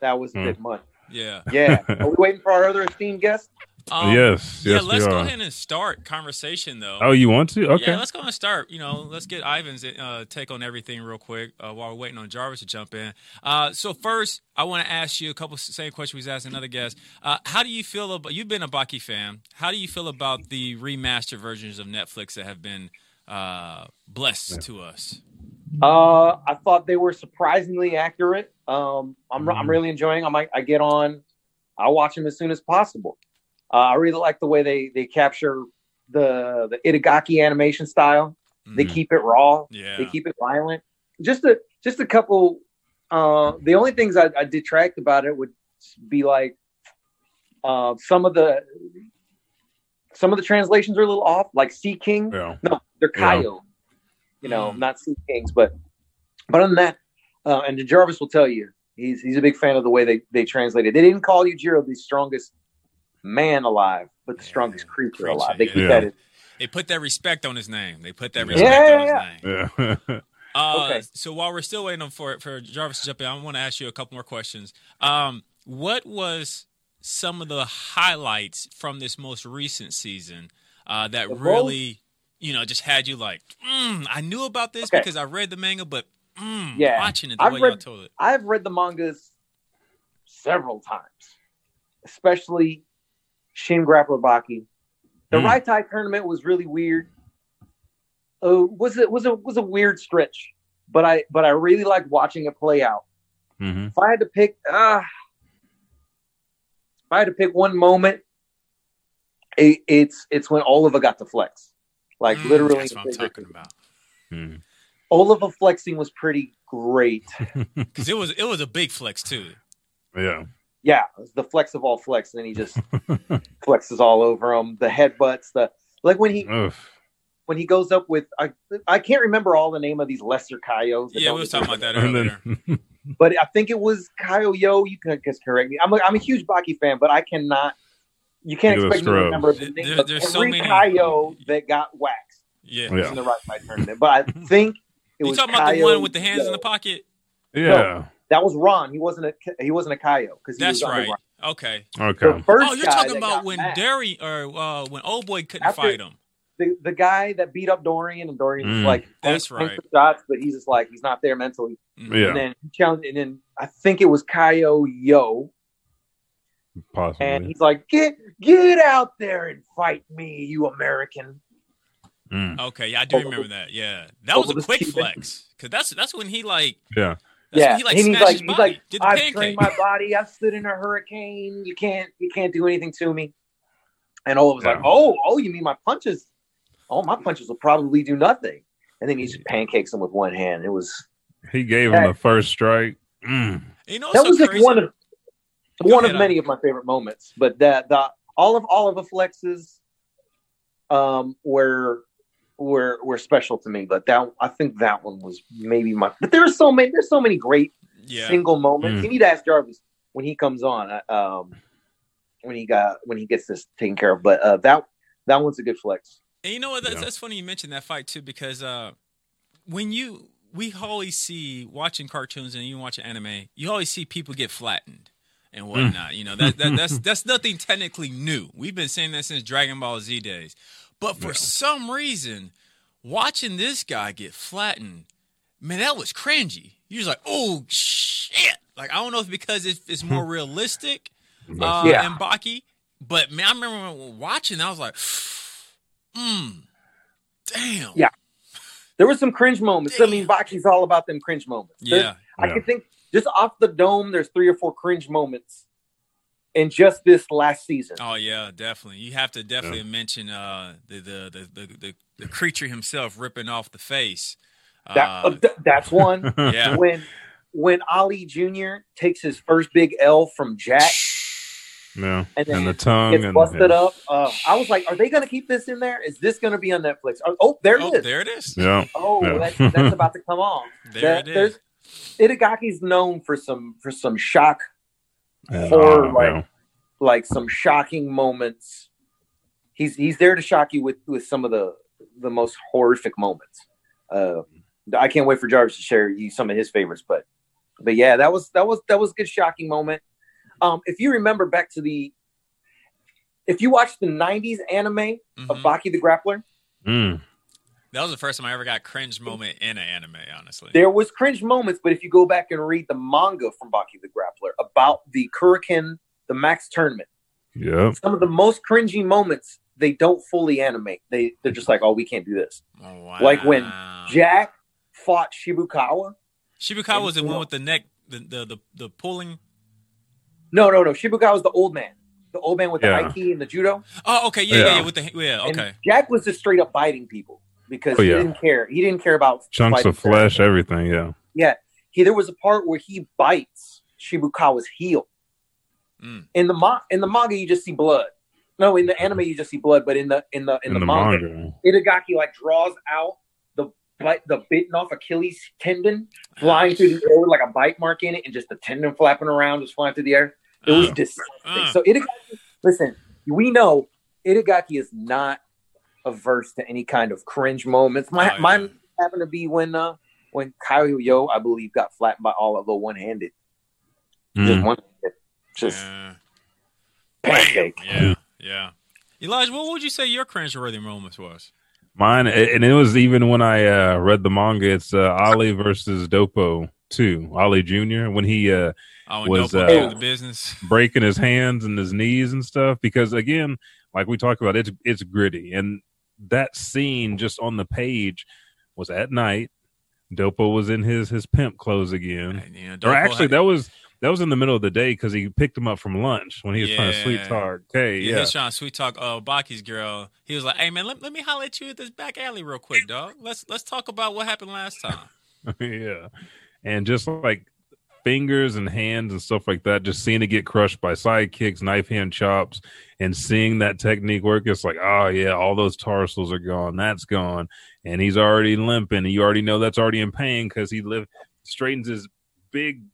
That was a Hmm. bit much. yeah. Yeah. <laughs> Are we waiting for our other esteemed guest? Um, yes, yeah, let's we go ahead and start conversation though. Oh, you want to? Okay. Yeah, let's go and start. You know, let's get Ivan's uh, take on everything real quick uh, while we're waiting on Jarvis to jump in. Uh, so first, I want to ask you a couple same question we asked another guest. Uh, how do you feel about? You've been a Baki fan. How do you feel about the remastered versions of Netflix that have been uh, blessed to us? Uh, I thought they were surprisingly accurate. Um, I'm Mm-hmm. I'm really enjoying. them. I I get on. I watch them as soon as possible. Uh, I really like the way they they capture the the Itagaki animation style. They Mhm. keep it raw. Yeah. They keep it violent. Just a just a couple. Uh, the only things I, I detract about it would be like uh, some of the some of the translations are a little off. Like Sea King, Yeah. no, they're Yeah. You know, not Sea Kings, but but other than that, uh, and Jarvis will tell you he's he's a big fan of the way they they translated. They didn't call Yujiro the strongest man alive, but the strongest creature, alive. They keep yeah. that. In, They put that respect on his name. They put that Yeah, respect yeah, on his name. Yeah. <laughs> Uh, Okay. So while we're still waiting on for for Jarvis to jump in, I want to ask you a couple more questions. Um, what was some of the highlights from this most recent season uh, that The most- really, you know, just had you like, mm, I knew about this Okay. because I read the manga, but mm, yeah, watching it the I've way y'all told it. I've read the mangas several times, especially Shin Grappler Baki. The Hmm. Raitai tournament was really weird. Oh, was it was a was a weird stretch, but I but I really liked watching it play out. hmm If I had to pick, uh, if I had to pick one moment, it, it's it's when Oliva got to flex, like Mm, literally. that's what I'm talking about. Mm. Oliva flexing was pretty great. <laughs> Because it was it was a big flex too. Yeah. Yeah, it's the flex of all flex, and then he just <laughs> flexes all over him. The headbutts, the like when he Oof. when he goes up with I I can't remember all the name of these lesser Kaios. Yeah, we was talking about that And earlier. then, <laughs> but I think it was Kyle Yo. You can just correct me. I'm a, I'm a huge Baki fan, but I cannot. You can't You're expect me to remember the There- name of there's so every many- Kyo that got waxed Yeah. Yeah. in the Raitai tournament. But I <laughs> think it You was talking about the one with the hands in the pocket? yeah. That was Ron. He wasn't a he wasn't a Kyo because That's was right. Okay. Okay. First Oh, you're talking about when mad, Derry or uh, when Old Boy couldn't After- fight him. the, the guy that beat up Dorian and Dorian Mm. like That's tanks right. the shots, but he's just like he's not there mentally. Yeah. And then he challenged, and then I think it was Kyo Yo, Possibly. and he's like, "Get get out there and fight me, you American." Mm. Okay, yeah, I do Over remember the- that. Yeah, that was a quick flex because that's that's when he like Yeah. That's yeah, he like and he's like, he's like, I've pancake. trained my body. I've stood in a hurricane. You can't, you can't do anything to me. And Ola was like, "Oh, oh, you mean my punches? Oh, my punches will probably do nothing." And then he just pancakes him with one hand. It was He gave him the first strike. Mm. you know, that what's was so just crazy? one of Go one ahead, of many of my favorite moments. But that the all of all of the flexes um were were were special to me. But that I think that one was maybe my. But there's so many. There's so many great yeah. single moments. Mm. You need to ask Jarvis when he comes on. uh, Um, when he got when he gets this taken care of. But uh, that that one's a good flex. And you know what? That's, Yeah. that's funny you mentioned that fight too because uh, when you we always see watching cartoons and you watching anime, you always see people get flattened and whatnot. You know that, that that's <laughs> that's nothing technically new. We've been saying that since Dragon Ball Z days. But for some reason, watching this guy get flattened, man, that was cringy. You're just like, oh shit. Like I don't know if because it's, it's more <laughs> realistic, uh, Yeah. in Baki, but man, I remember watching. I was like, hmm, damn. Yeah. There were some cringe moments. I mean, Baki's all about them cringe moments. There's- Yeah. I Yeah. can think just off the dome, there's three or four cringe moments in just this last season. Oh yeah, definitely. You have to definitely mention uh, the, the, the the the the creature himself ripping off the face. That, Uh, uh, th- that's one. <laughs> Yeah. When when Ali Jr. takes his first big L from Jack Yeah. and And, then the tongue gets and busted yeah. up, uh, I was like, are they going to keep this in there? Is this going to be on Netflix? Oh, oh, there it oh, is. there it is. Yeah. Oh, Yeah. that's, that's about to come on. <laughs> There That- it is. Itagaki's known for some for some shock Yeah. horror, Oh, like yeah. like some shocking moments. He's he's there to shock you with with some of the the most horrific moments. Uh, I can't wait for Jarvis to share you some of his favorites, but but yeah, that was that was that was a good shocking moment. Um, if you remember back to the if you watched the '90s anime of Baki the Grappler, Mm. That was the first time I ever got cringe moment in an anime. Honestly, There was cringe moments, but if you go back and read the manga from Baki the Grappler about the Kurikan, the Max tournament, yeah, some of the most cringy moments they don't fully animate. They they're just like, oh, we can't do this. Oh, Like when Jack fought Shibukawa. Shibukawa was the one with the neck, the the the, the pulling. No, no, no. Shibukawa was the old man, the old man with the Yeah. Aiki and the judo. Oh, okay, yeah, yeah, Yeah. yeah with the yeah, And okay. Jack was just straight up biting people because Oh, he didn't care. He didn't care about Chunks of flesh, everything. Yeah. Yeah, he there was a part where he bites Shibukawa's heel. Mm. In the ma- in the manga, you just see blood. No, in the anime, you just see blood. But in the in the in, In the, the manga, manga. Itagaki like draws out the bite, the bitten off Achilles tendon flying through the air with like a bite mark in it, and just the tendon flapping around, just flying through the air. It was Uh, disgusting. uh. So Itagaki, listen, we know Itagaki is not averse to any kind of cringe moments. My, Oh, yeah. Mine happened to be when uh when Kyle Yo, I believe, got flattened by all of the one handed. Just Mm. one just Yeah. pancake. Yeah, yeah. Elijah, what would you say your cringe-worthy moments was? Mine, and it was even when I uh, read the manga. It's uh, Ali versus Doppo too. Ali Junior when he uh, Oh, was uh, to business. <laughs> breaking his hands and his knees and stuff. Because again, like we talked about, it's it's gritty, and that scene just on the page was at night. Doppo was in his his pimp clothes again, you know, or actually had- that was that was in the middle of the day because he picked him up from lunch when he was trying to sweet talk. Okay, Yeah, yeah, he's trying to sweet talk uh Baki's girl. He was like, "Hey man, let, let me holler at you at this back alley real quick, dog. Let's let's talk about what happened last time." <laughs> yeah, and just like fingers and hands and stuff like that, just seeing it get crushed by side kicks, knife hand chops, and seeing that technique work, it's like, oh yeah, all those tarsals are gone, that's gone, and he's already limping, and you already know that's already in pain because he live straightens his big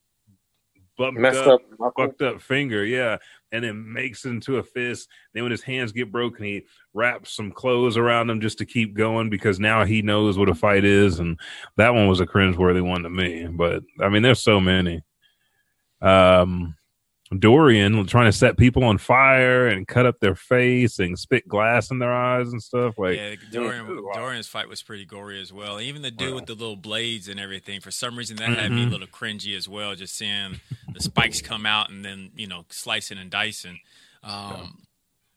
bumped Messed up, up fucked up finger, yeah, and then makes it into a fist. Then when his hands get broken, he wraps some clothes around him just to keep going because now he knows what a fight is, and that one was a cringeworthy one to me. But I mean, there's so many. Um, Dorian trying to set people on fire and cut up their face and spit glass in their eyes and stuff like. Yeah, Dorian, Dorian's fight was pretty gory as well. Even the dude with the little blades and everything. For some reason, that had me a Mhm. little cringy as well. Just seeing the spikes come out and then you know slicing and dicing. Um,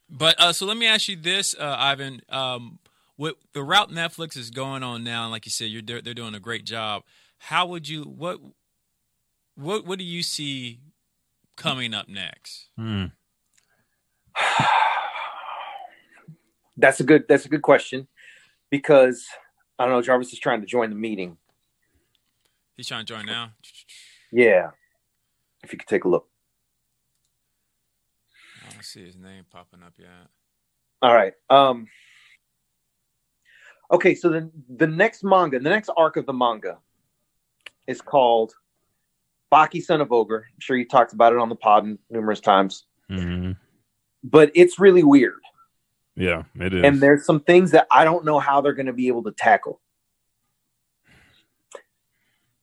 But uh, so let me ask you this, uh, Ivan. Um, with the route Netflix is going on now, and like you said, you're they're, they're doing a great job. How would you what what what do you see coming up next? Hmm. <sighs> That's a good. That's a good question because I don't know. Jarvis is trying to join the meeting. He's trying to join now. Yeah, if you could take a look. I don't see his name popping up yet. All right. Um. Okay, so the the next manga, the next arc of the manga, is called Baki Son of Ogre. I'm sure you talked about it on the pod numerous times, hmm but it's really weird. Yeah, it is. and there's some things that I don't know how they're going to be able to tackle.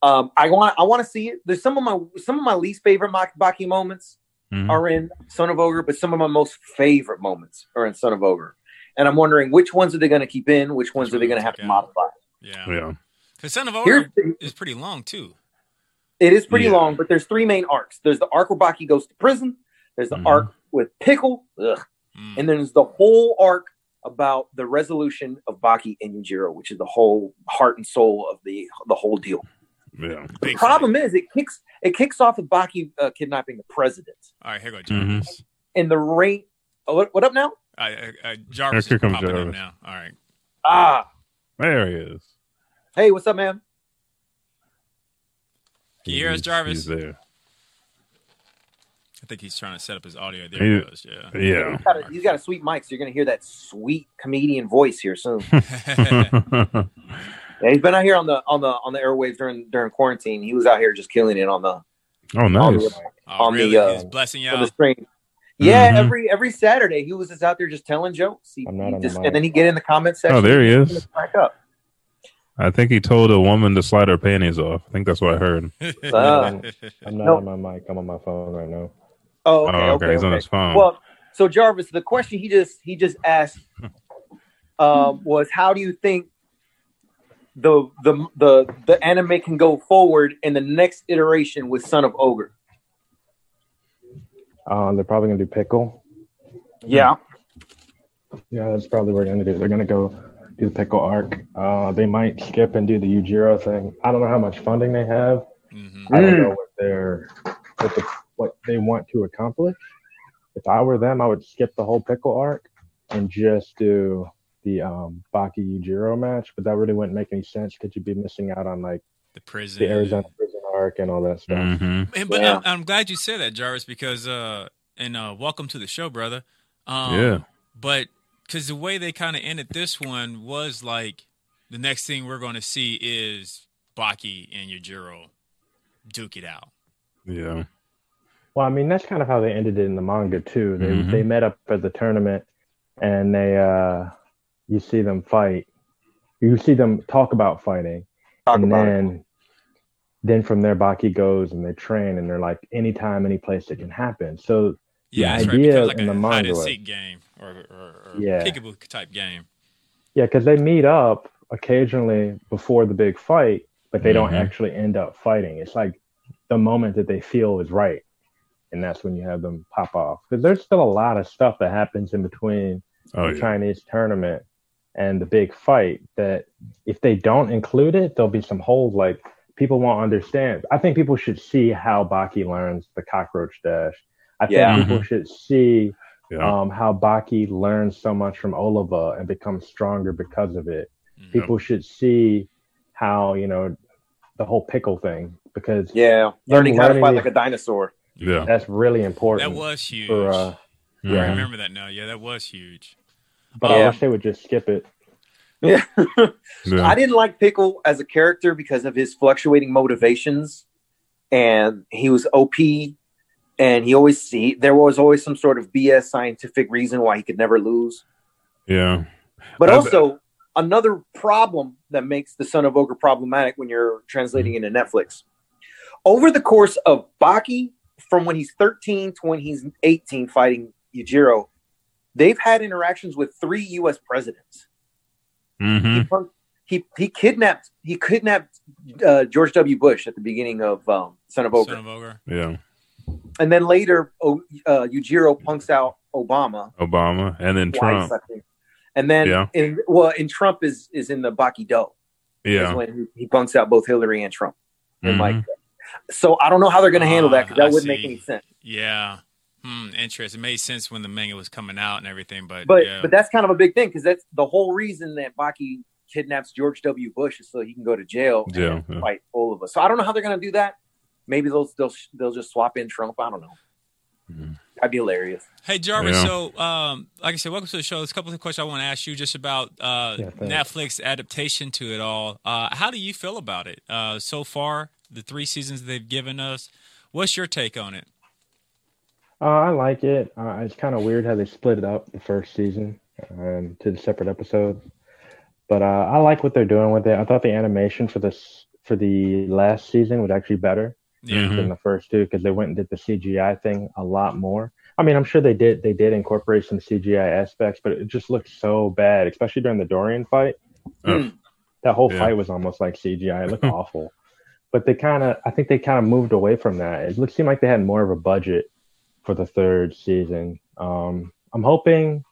Um, I want I want to see it. There's some of my some of my least favorite Mak- Baki moments Mhm. are in Son of Ogre, but some of my most favorite moments are in Son of Ogre. and I'm wondering which ones are they going to keep in, which ones are they going to have to modify. Yeah. Yeah. Because Son of Here's Ogre is pretty long too. It is pretty Yeah. long, but there's three main arcs. There's the arc where Baki goes to prison. There's the Mhm. arc with Pickle, ugh, Mm. and then there's the whole arc about the resolution of Baki and Yujiro, which is the whole heart and soul of the the whole deal. Yeah. The Big problem is it kicks it kicks off with Baki uh, kidnapping the president, All right, here go Mhm. And the rate. Oh, what, what up now? Uh, uh, uh, Jarvis Here is comes popping up Jarvis. now. All right. Ah, There he is. hey, what's up, man? Can you hear us, Jarvis? He's there. I think he's trying to set up his audio. There He- he goes. Yeah. Yeah. He's got, a, he's got a sweet mic, so you're gonna hear that sweet comedian voice here soon. <laughs> Yeah, he's been out here on the on the on the airwaves during during quarantine. He was out here just killing it on the Oh, on nice. the, Oh, on really? the uh, He's blessing y'all. the screen. Yeah, Mhm. every every Saturday he was just out there just telling jokes. He, I'm not he on the mic. and then he get in the comment section. Oh, there he is. Back up. I think he told a woman to slide her panties off. I think that's what I heard. Uh, <laughs> <laughs> I'm not No. on my mic. I'm on my phone right now. oh, okay, Oh, okay, okay, he's on his phone. Well, so Jarvis, the question he just he just asked <laughs> um, was, how do you think the the the the anime can go forward in the next iteration with Son of Ogre? Um, they're probably gonna do pickle. Yeah. Yeah, that's probably what they're gonna do. They're gonna go do the pickle arc. Uh, they might skip and do the Yujiro thing. I don't know how much funding they have. Mm-hmm. I don't know what they're what, the, what they want to accomplish. If I were them, I would skip the whole pickle arc and just do the um, Baki Yujiro match. But that really wouldn't make any sense because you'd be missing out on like the prison. the Arizona prison arc and all that stuff. hmm Man, but Yeah. I'm, I'm glad you said that, Jarvis, because uh, and uh, welcome to the show, brother. Um, Yeah. But because the way they kind of ended this one was like the next thing we're going to see is Baki and Yujiro duke it out. Yeah. Well, I mean, that's kind of how they ended it in the manga too. They Mhm. they met up at the tournament, and they uh, you see them fight. You see them talk about fighting, Talk and about it. then then from there, Baki goes and they train, and they're like, anytime, any place it can happen. So Yeah, the that's right. idea like in a the hide manga, and was- seek game or, or, or Yeah. peekaboo type game. yeah, because they meet up occasionally before the big fight, but they don't Mhm. actually end up fighting. It's like the moment that they feel is right, and that's when you have them pop off. Because there's still a lot of stuff that happens in between Oh, the yeah. Chinese tournament and the big fight that if they don't include it, there'll be some holes like people won't understand. I think people should see how Baki learns the cockroach dash. I think Yeah. people should see Yeah. um, how Baki learns so much from Oliva and becomes stronger because of it. Mm-hmm. People should see how, you know, the whole pickle thing because Yeah, learning how to fight like a dinosaur. Yeah. that's really important. That was huge. for, uh, I yeah. remember that now. Yeah, that was huge. but I wish they would just skip it. Yeah. <laughs> Yeah. I didn't like Pickle as a character because of his fluctuating motivations, and he was OP, and he always see there was always some sort of BS scientific reason why he could never lose. Yeah. But I- also another problem that makes the Son of Ogre problematic when you're translating into Netflix. Over the course of Baki, from when he's 13 to when he's 18 fighting Yujiro, they've had interactions with three U.S. presidents. hmm He, punk- he he kidnapped he kidnapped uh, George W. Bush at the beginning of um, Son of Ogre, Son of Ogre. Yeah. And then later o, uh, Yujiro punks out Obama Obama and then twice, Trump. And then Yeah. in well, in Trump is is in the Baki Do. Yeah. when he, he bunks out both Hillary and Trump. And Mhm. like, so I don't know how they're going to handle that because Ah, that I wouldn't make any sense. Yeah. Hmm, interesting. It made sense when the manga was coming out and everything, but, But yeah. but that's kind of a big thing because that's the whole reason that Baki kidnaps George W. Bush is so he can go to jail and yeah. fight all of us. So I don't know how they're going to do that. Maybe they'll they'll they'll just swap in Trump. I don't know. Mm-hmm. That'd be hilarious. Hey Jarvis, Yeah. so um, like I said, welcome to the show. There's a couple of questions I want to ask you just about uh, Yeah. Netflix adaptation to it all. Uh, how do you feel about it uh, so far? The three seasons they've given us. What's your take on it? Uh, I like it. Uh, it's kind of weird how they split it up the first season um, to the separate episodes, but uh, I like what they're doing with it. I thought the animation for this for the last season was actually better Yeah. than the first two because they went and did the CGI thing a lot more. I mean, I'm sure they did they did incorporate some CGI aspects, but it just looked so bad, especially during the Dorian fight. Oh. that whole Yeah. fight was almost like CGI. It looked <laughs> awful. But they kind of, I think they kind of moved away from that. It looked seemed like they had more of a budget for the third season. Um, I'm hoping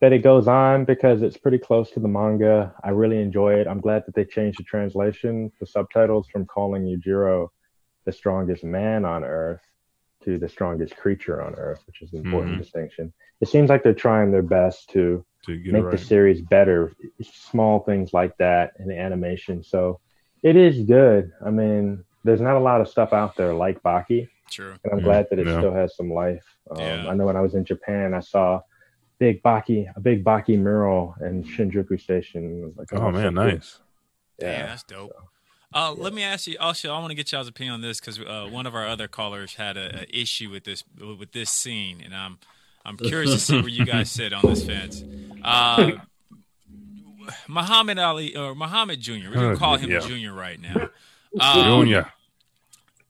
that it goes on because it's pretty close to the manga. I really enjoy it. I'm glad that they changed the translation, the subtitles from calling Yujiro the strongest man on Earth to the strongest creature on Earth, which is an important Mhm. distinction. It seems like they're trying their best to To get it make the series better. Small things like that in the animation. So it is good. I mean, there's not a lot of stuff out there like Baki. True. And I'm Yeah, glad that it yeah. still has some life. Um, Yeah. I know when I was in Japan, I saw big Baki, a big Baki mural in Shinjuku Station. I was like, Oh so man, cool. nice. Yeah, that's dope. Uh, Let me ask you. Also, I want to get y'all's opinion on this because uh, one of our other callers had a, a issue with this with this scene, and I'm I'm curious to see where you guys sit on this fence. Uh, Muhammad Ali or Muhammad Junior. We're gonna call him yeah. Junior right now. Um, Junior.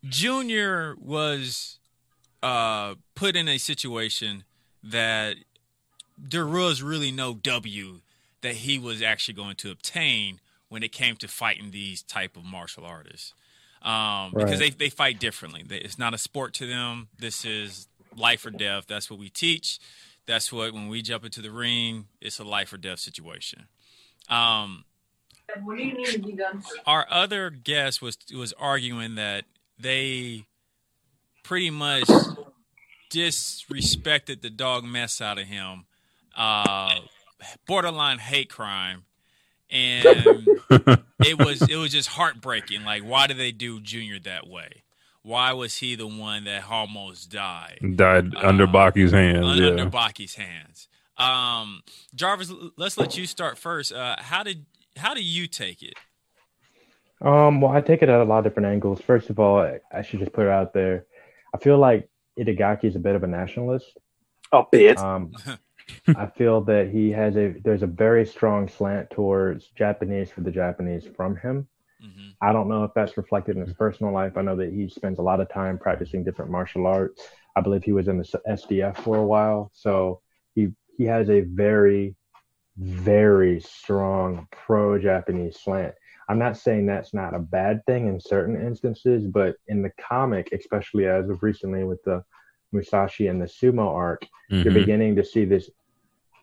Junior was uh, put in a situation that there was really no W that he was actually going to obtain when it came to fighting these type of martial artists. Um, Because they, they fight differently. It's not a sport to them. This is life or death. That's what we teach. That's what when we jump into the ring, it's a life or death situation. Um, What do you need to be done? our other guest was was arguing that they pretty much disrespected the dog mess out of him, uh, borderline hate crime, and <laughs> it was it was just heartbreaking. Like, why did they do Junior that way? Why was he the one that almost died? Died under Baki's hands. Un- yeah. under Baki's hands. Um, Jarvis, let's let you start first. Uh, how did how do you take it? Um, well, I take it at a lot of different angles. First of all, I, I should just put it out there. I feel like Itagaki is a bit of a nationalist. A bit. Um, <laughs> I feel that he has a there's a very strong slant towards Japanese for the Japanese from him. Mm-hmm. I don't know if that's reflected in his personal life. I know that he spends a lot of time practicing different martial arts. I believe he was in the SDF for a while, so he he has a very very strong pro Japanese slant. I'm not saying that's not a bad thing in certain instances, but in the comic, especially as of recently with the Musashi and the sumo arc, you're Mhm. beginning to see this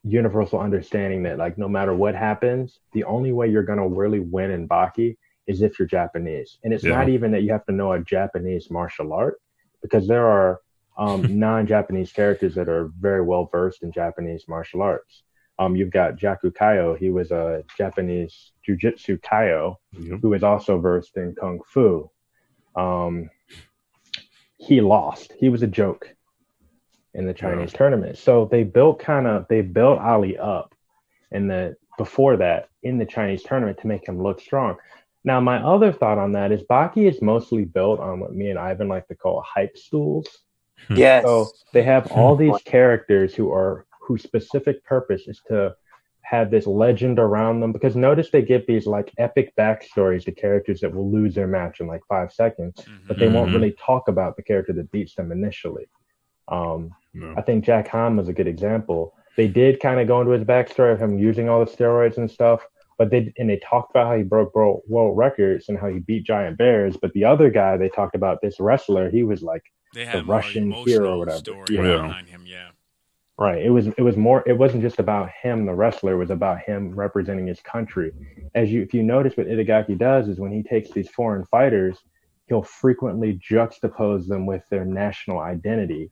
universal understanding that like no matter what happens, the only way you're gonna really win in Baki is if you're Japanese. And it's Yeah. not even that you have to know a Japanese martial art, because there are um, <laughs> non-Japanese characters that are very well versed in Japanese martial arts. Um, you've got Jaku Kaio. He was a Japanese jujitsu Kaio who is also versed in kung fu. Um, he lost. He was a joke in the Chinese tournament. So they built kind of they built Ali up in the before that in the Chinese tournament to make him look strong. Now my other thought on that is Baki is mostly built on what me and Ivan like to call hype stools. Yes. So they have all these characters who are whose specific purpose is to have this legend around them because notice they give these like epic backstories to characters that will lose their match in like five seconds, but they won't Mhm. really talk about the character that beats them initially. Um, No. I think Jack Ham was a good example. They did kind of go into his backstory of him using all the steroids and stuff, but they and they talked about how he broke world, world records and how he beat giant bears. But the other guy they talked about, this wrestler, he was like They the Russian hero or whatever. story Yeah. behind him. Yeah. Right. It was it was more it wasn't just about him, the wrestler, it was about him representing his country. As you if you notice what Itagaki does is when he takes these foreign fighters, he'll frequently juxtapose them with their national identity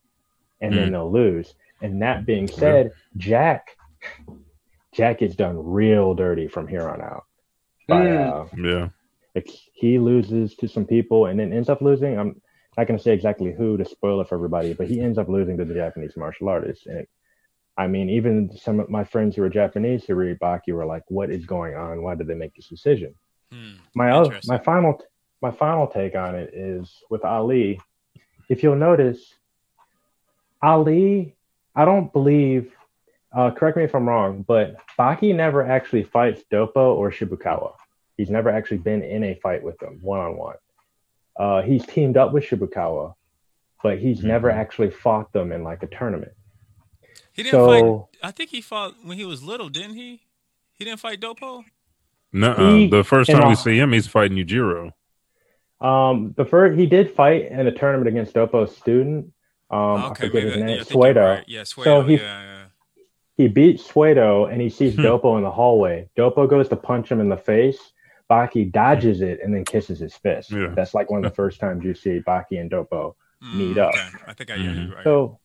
and then Mm. they'll lose. And that being said, Jack Jack gets done real dirty from here on out. By, uh, yeah. it's, he loses to some people and then ends up losing. I'm not going to say exactly who to spoil it for everybody, but he ends up losing to the Japanese martial artist. And it, I mean, even some of my friends who are Japanese who read Baki were like, "What is going on? Why did they make this decision?" my other, my final my final take on it is with Ali. If you'll notice, Ali, I don't believe. Uh, correct me if I'm wrong, but Baki never actually fights Doppo or Shibukawa. He's never actually been in a fight with them one on one. Uh, he's teamed up with Shibukawa, but he's never actually fought them in like a tournament. He didn't So- fight. I think he fought when he was little, didn't he? He didn't fight Doppo. No, the first in time we see him, he's fighting Yujiro. Um, the first he did fight in a tournament against Doppo's student. Um, I Okay, forget maybe his name. yeah, I Suedo. right. Yeah, So he yeah, yeah. he beats Suedo and he sees Hmm. Doppo in the hallway. Doppo goes to punch him in the face. Baki dodges it and then kisses his fist. Yeah. That's like one of the <laughs> first times you see Baki and Doppo meet Mm, up. okay. I think I yeah, you're right. So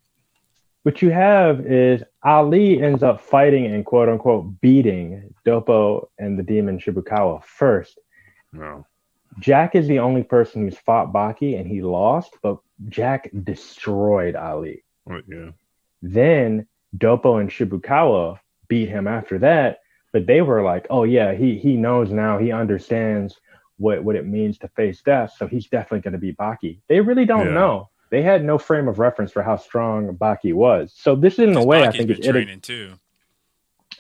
what you have is Ali ends up fighting and quote unquote beating Doppo and the demon Shibukawa first. No. Jack is the only person who's fought Baki and he lost, but Jack destroyed Ali. Oh, yeah. Then Doppo and Shibukawa beat him after that, but they were like, "Oh yeah, he he knows now. He understands what what it means to face death, so he's definitely going to beat Baki." They really don't Yeah. know. They had no frame of reference for how strong Baki was. So this, in a way, I think been it's Ita- training too.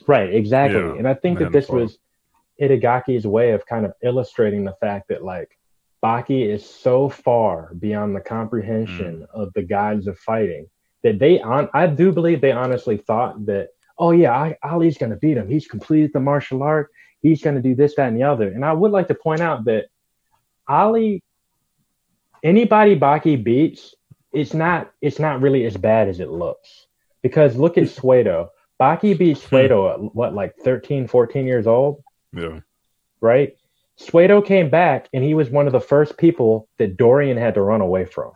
right, exactly. Yeah, and I think that this hadn't was Itagaki's way of kind of illustrating the fact that like Baki is so far beyond the comprehension hmm. of the gods of fighting that they on I do believe they honestly thought that oh yeah I, Ali's going to beat him. He's completed the martial art. He's going to do this that and the other. And I would like to point out that Ali anybody Baki beats it's not it's not really as bad as it looks. Because look at hmm. Suedo Baki beats hmm. Suedo at what like 13 14 years old Yeah. right? Suedo came back and he was one of the first people that Dorian had to run away from.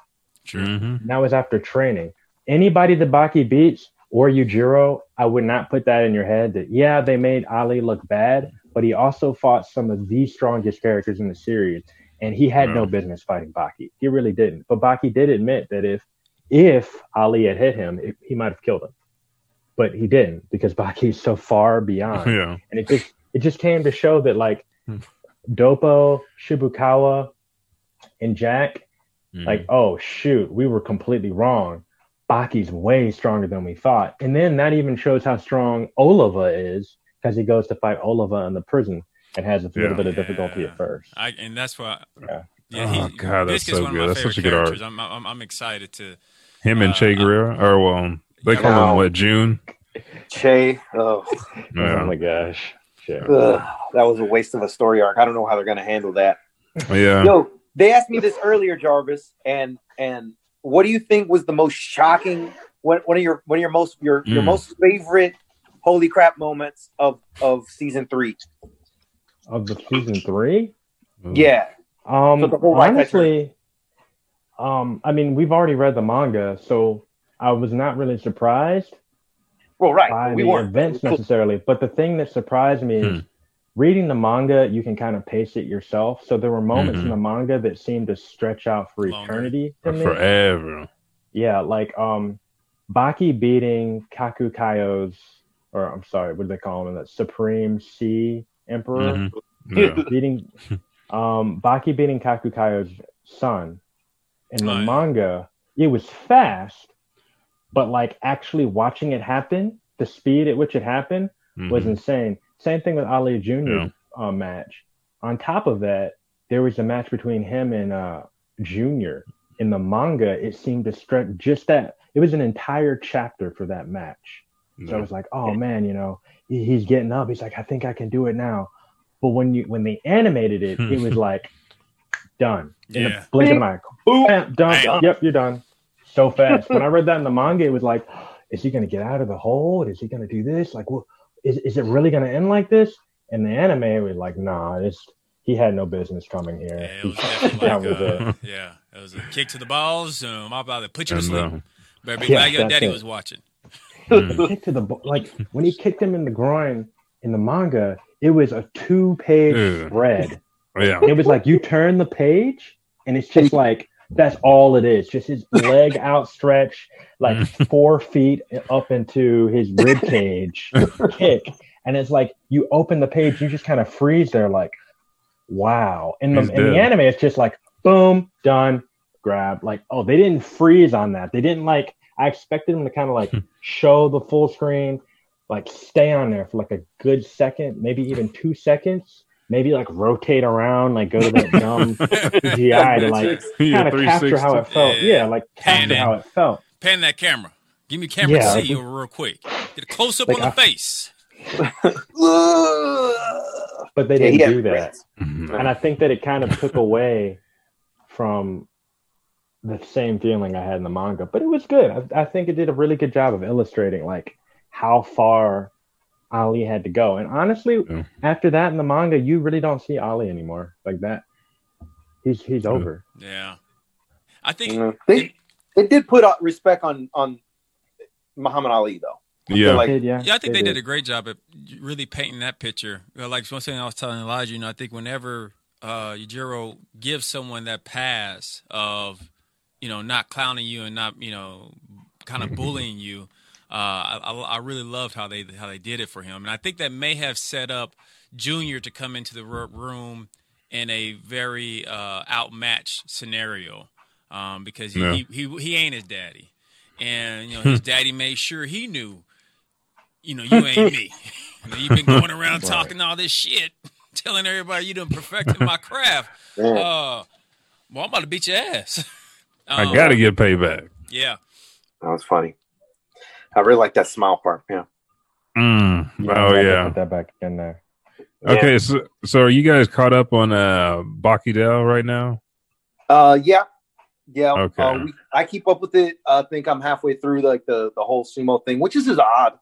True. Mm-hmm. And that was after training. Anybody that Baki beats or Yujiro, I would not put that in your head that, yeah, they made Ali look bad, but he also fought some of the strongest characters in the series. And he had no business fighting Baki. He really didn't. But Baki did admit that if if Ali had hit him, it, he might have killed him. But he didn't because Baki's so far beyond <laughs> Yeah. and it just it just came to show that like Hmm. Doppo, Shibukawa, and Jack, Mm. like oh shoot, we were completely wrong. Baki's way stronger than we thought, and then that even shows how strong Oliva is because he goes to fight Oliva in the prison and has a little Yeah. bit of difficulty at first. I and that's why. Yeah. Yeah, Oh, he, God, that's Biscuit's so good. That's such a good arc. characters. I'm, I'm I'm excited to. Him and Uh, Che Guerrero, or well, they call him what June. Che, oh, Yeah. Oh my gosh, Shit. ugh, that was a waste of a story arc. I don't know how they're going to handle that. Yeah. Yo, they asked me this earlier, Jarvis, and and what do you think was the most shocking? One, one of your one of your most your your Mm. most favorite holy crap moments of of season three? Of the season three, Yeah, Um, So the whole life honestly, um, I mean, we've already read the manga, so I was not really surprised well, right. by we the weren't. events necessarily. But the thing that surprised me is reading the manga, you can kind of pace it yourself. So there were moments Mhm. in the manga that seemed to stretch out for Longer. eternity to me. Forever. Yeah, like um, Baki beating Kaku Kaio's, or I'm sorry, what do they call him? That Supreme Sea Emperor Mhm. Yeah. beating <laughs> um Baki beating Kaku Kaio's son in the Oh, yeah. manga, it was fast, but like actually watching it happen, the speed at which it happened was Mhm. insane. Same thing with Ali Jr. Uh, match. On top of that, there was a match between him and uh Junior. In the manga, it seemed to stretch just that. It was an entire chapter for that match. So I was like, oh man, you know, he- he's getting up. He's like, I think I can do it now. But when you when they animated it, it was <laughs> like done in Yeah. the blink of an eye. Bam, done. Bam. Yep, you're done. So fast. when I <laughs> read that in the manga, it was like, is he going to get out of the hole? Is he going to do this? Like, well, is is it really going to end like this? And the anime it was like, nah, it's he had no business coming here. Yeah, it was <laughs> definitely that like, was it. uh, yeah, it was a kick to the balls. Um, I'm about to put you to sleep. uh, Better be Yeah, glad your daddy it. was watching. the kick to the like when he kicked him in the groin in the manga, it was a two page spread. Yeah. It was like you turn the page and it's just <laughs> like that's all it is. Just his <laughs> leg outstretched, like mm. four feet up into his rib cage <laughs> kick. And it's like you open the page, you just kind of freeze there, like, wow. In the in the anime, it's just like boom, done, grab. Like, oh, they didn't freeze on that. They didn't like I expected them to kind of like hmm. show the full screen, like stay on there for like a good second, maybe even two seconds, maybe like rotate around, like go to that dumb <laughs> CGI to like Yeah, kind of capture how it felt. Yeah. Yeah, like capture in. how it felt. Pan that camera. Give me camera Yeah, to I see you real quick. Get a close up Like, on the I- face. <laughs> but they didn't had do that. regrets. Mm-hmm. And I think that it kind of took away from the same feeling I had in the manga. But it was good. I, I think it did a really good job of illustrating like how far Ali had to go. And honestly, after that in the manga, you really don't see Ali anymore like that. He's he's over. Yeah. I think Mm. They, they did put uh, respect on on Muhammad Ali though. Yeah. like- yeah. Yeah, I think they they did did. a great job at really painting that picture. Like one thing I was telling Elijah, you know, I think whenever uh, Yujiro gives someone that pass of, you know, not clowning you and not, you know, kind of <laughs> bullying you, I, I I really loved how they how they did it for him, and I think that may have set up Junior to come into the room in a very uh, outmatched scenario um, because he, Yeah. he he he ain't his daddy, and you know his <laughs> daddy made sure he knew you know, you ain't me. <laughs> You know, you've been going around Right. talking all this shit, <laughs> telling everybody you done perfected my craft. Yeah. Uh, well, I'm about to beat your ass. I Um, got to get payback. Yeah. That was funny. I really like that smile part. Yeah. Mm. Yeah, oh I'm glad they yeah. Put that back in there. Okay, so so are you guys caught up on uh Baki-Dou right now? Uh, yeah, yeah. Okay. Uh, we, I keep up with it. I think I'm halfway through like the the whole sumo thing, which is just odd.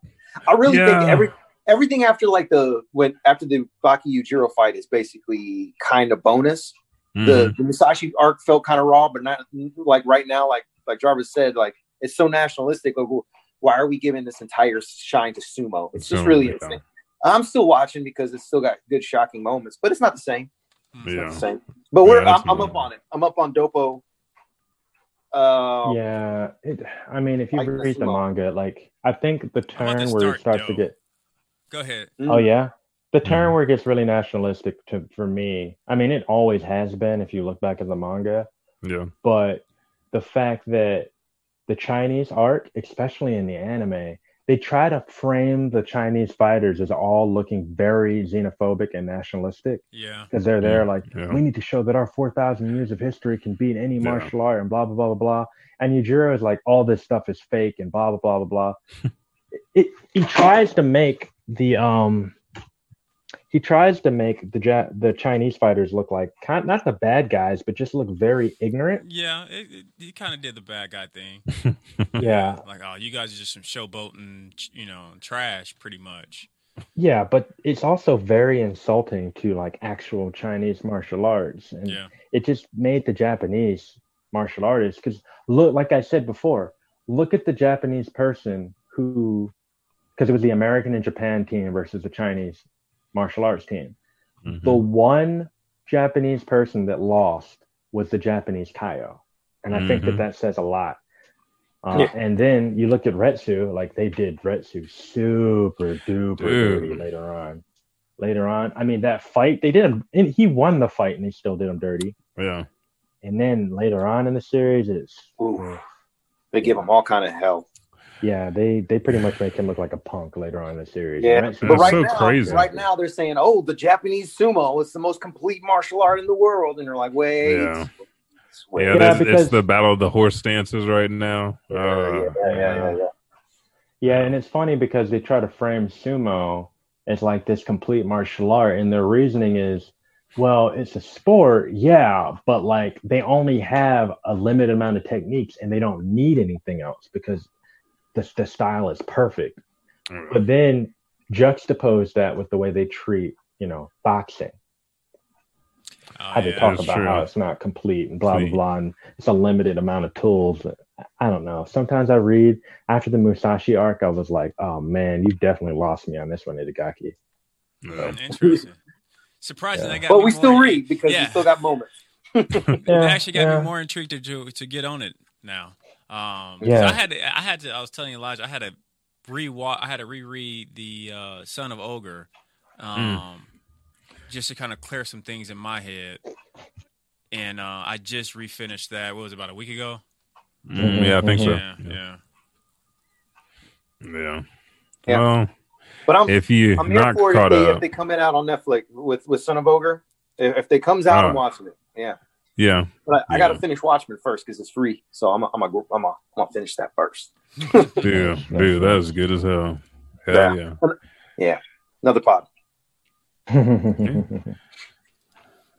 I really Yeah. think every everything after like the when after the Baki Yujiro fight is basically kind of bonus. Mm-hmm. The the Musashi arc felt kind of raw, but not like right now. Like like Jarvis said, like it's so nationalistic. Like, well, why are we giving this entire shine to sumo? It's just Sumo, really yeah. interesting. I'm still watching because it's still got good shocking moments, but it's not the same. It's Yeah. not the same. But we're Yeah, I'm, I'm up on it. I'm up on Doppo. Uh, yeah, it, I mean, if you Like read the sumo. manga, like I think the I'm about to turn where it start, starts to get Go ahead. Mm. Oh yeah, the turn where it gets really nationalistic to for me. I mean, it always has been if you look back at the manga, Yeah. but the fact that the Chinese art, especially in the anime, they try to frame the Chinese fighters as all looking very xenophobic and nationalistic Yeah. because they're there Yeah, like yeah. we need to show that our 4000 years of history can beat any Yeah. martial art and blah blah blah blah blah and Yujiro is like all this stuff is fake and blah blah blah blah blah <laughs> it, he tries to make the um he tries to make the ja- the Chinese fighters look like kind not the bad guys but just look very ignorant Yeah, it, it, he kind of did the bad guy thing. <laughs> yeah Like, oh, you guys are just some showboating, you know, trash, pretty much. yeah but it's also very insulting to like actual Chinese martial arts and Yeah. it just made the Japanese martial artists because look, like I said before, look at the Japanese person who, because it was the American and Japan team versus the Chinese martial arts team. Mhm. The one Japanese person that lost was the Japanese Kaio, and I think that Mhm. that says a lot. Uh, Yeah. And then you look at Retsu, like they did Retsu super duper dirty later on. Later on, I mean that fight they did him. And he won the fight, and they still did him dirty. Yeah. And then later on in the series, it's Ooh. they give him all kind of hell. Yeah, they they pretty much make him look like a punk later on in the series. Yeah, And that's- but right so now, crazy. right now they're saying, "Oh, the Japanese sumo is the most complete martial art in the world," and you're like, "Wait, Yeah. wait. Yeah, Yeah, because- it's the battle of the horse stances right now. yeah, Uh, yeah, yeah, yeah, yeah. yeah, and it's funny because they try to frame sumo as like this complete martial art, and their reasoning is, well, it's a sport, yeah, but like they only have a limited amount of techniques, and they don't need anything else because the the style is perfect. Mm. But then juxtapose that with the way they treat, you know, boxing. Oh, how they yeah. talk about true. how it's not complete and blah blah blah, and it's a limited amount of tools. I don't know. Sometimes I read after the Musashi arc, I was like, "Oh man, you definitely lost me on this one, Itagaki." Yeah. Interesting. Surprising Yeah. they got But me we more- still read because yeah. we still got moments. <laughs> It actually got yeah. me more intrigued to to get on it now. Um, 'cause Yeah. I had to, I had to. I was telling Elijah, I had to rewatch. I had to reread the uh, Son of Ogre, um, just to kind of clear some things in my head. And uh, I just refinished that. What was it, about a week ago? Mm, yeah, I think so. Yeah, yeah. Yeah. Yeah. Well, But I'm if you're I'm here for it if they, up, if they come in out on Netflix with with Son of Ogre. If, if they comes out, Oh. I'm watching it. Yeah, Yeah. But I, I got to finish Watchmen first because it's free. So I'm I'm gonna I'm gonna I'm gonna finish that first. <laughs> Yeah, dude, that was good as hell. Hell yeah. Yeah. Another pod. <laughs>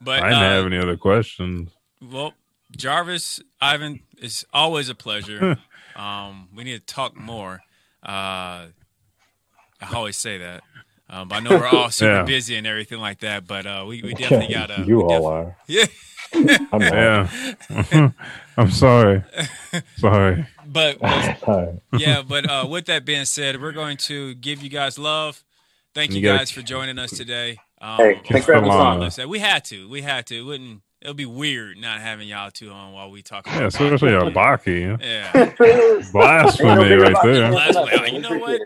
But I didn't uh, have any other questions. Well, Jarvis, Ivan, it's always a pleasure. <laughs> um, we need to talk more. Uh, I always say that. Um, but I know we're all <laughs> super Yeah. busy and everything like that. But uh, we, we <laughs> definitely got to. you all are. Yeah. <laughs> I'm. Yeah. I'm sorry. Sorry. But, but Sorry. yeah, but uh, with that being said, we're going to give you guys love. Thank you, You gotta- guys for joining us today. Um, Hey, thanks for having us on. We had to. We had to. It wouldn't. It'll be weird not having y'all two on while we talk. Yeah, especially a Baki. Yeah. Blasphemy right there. Blasphemy. You know what?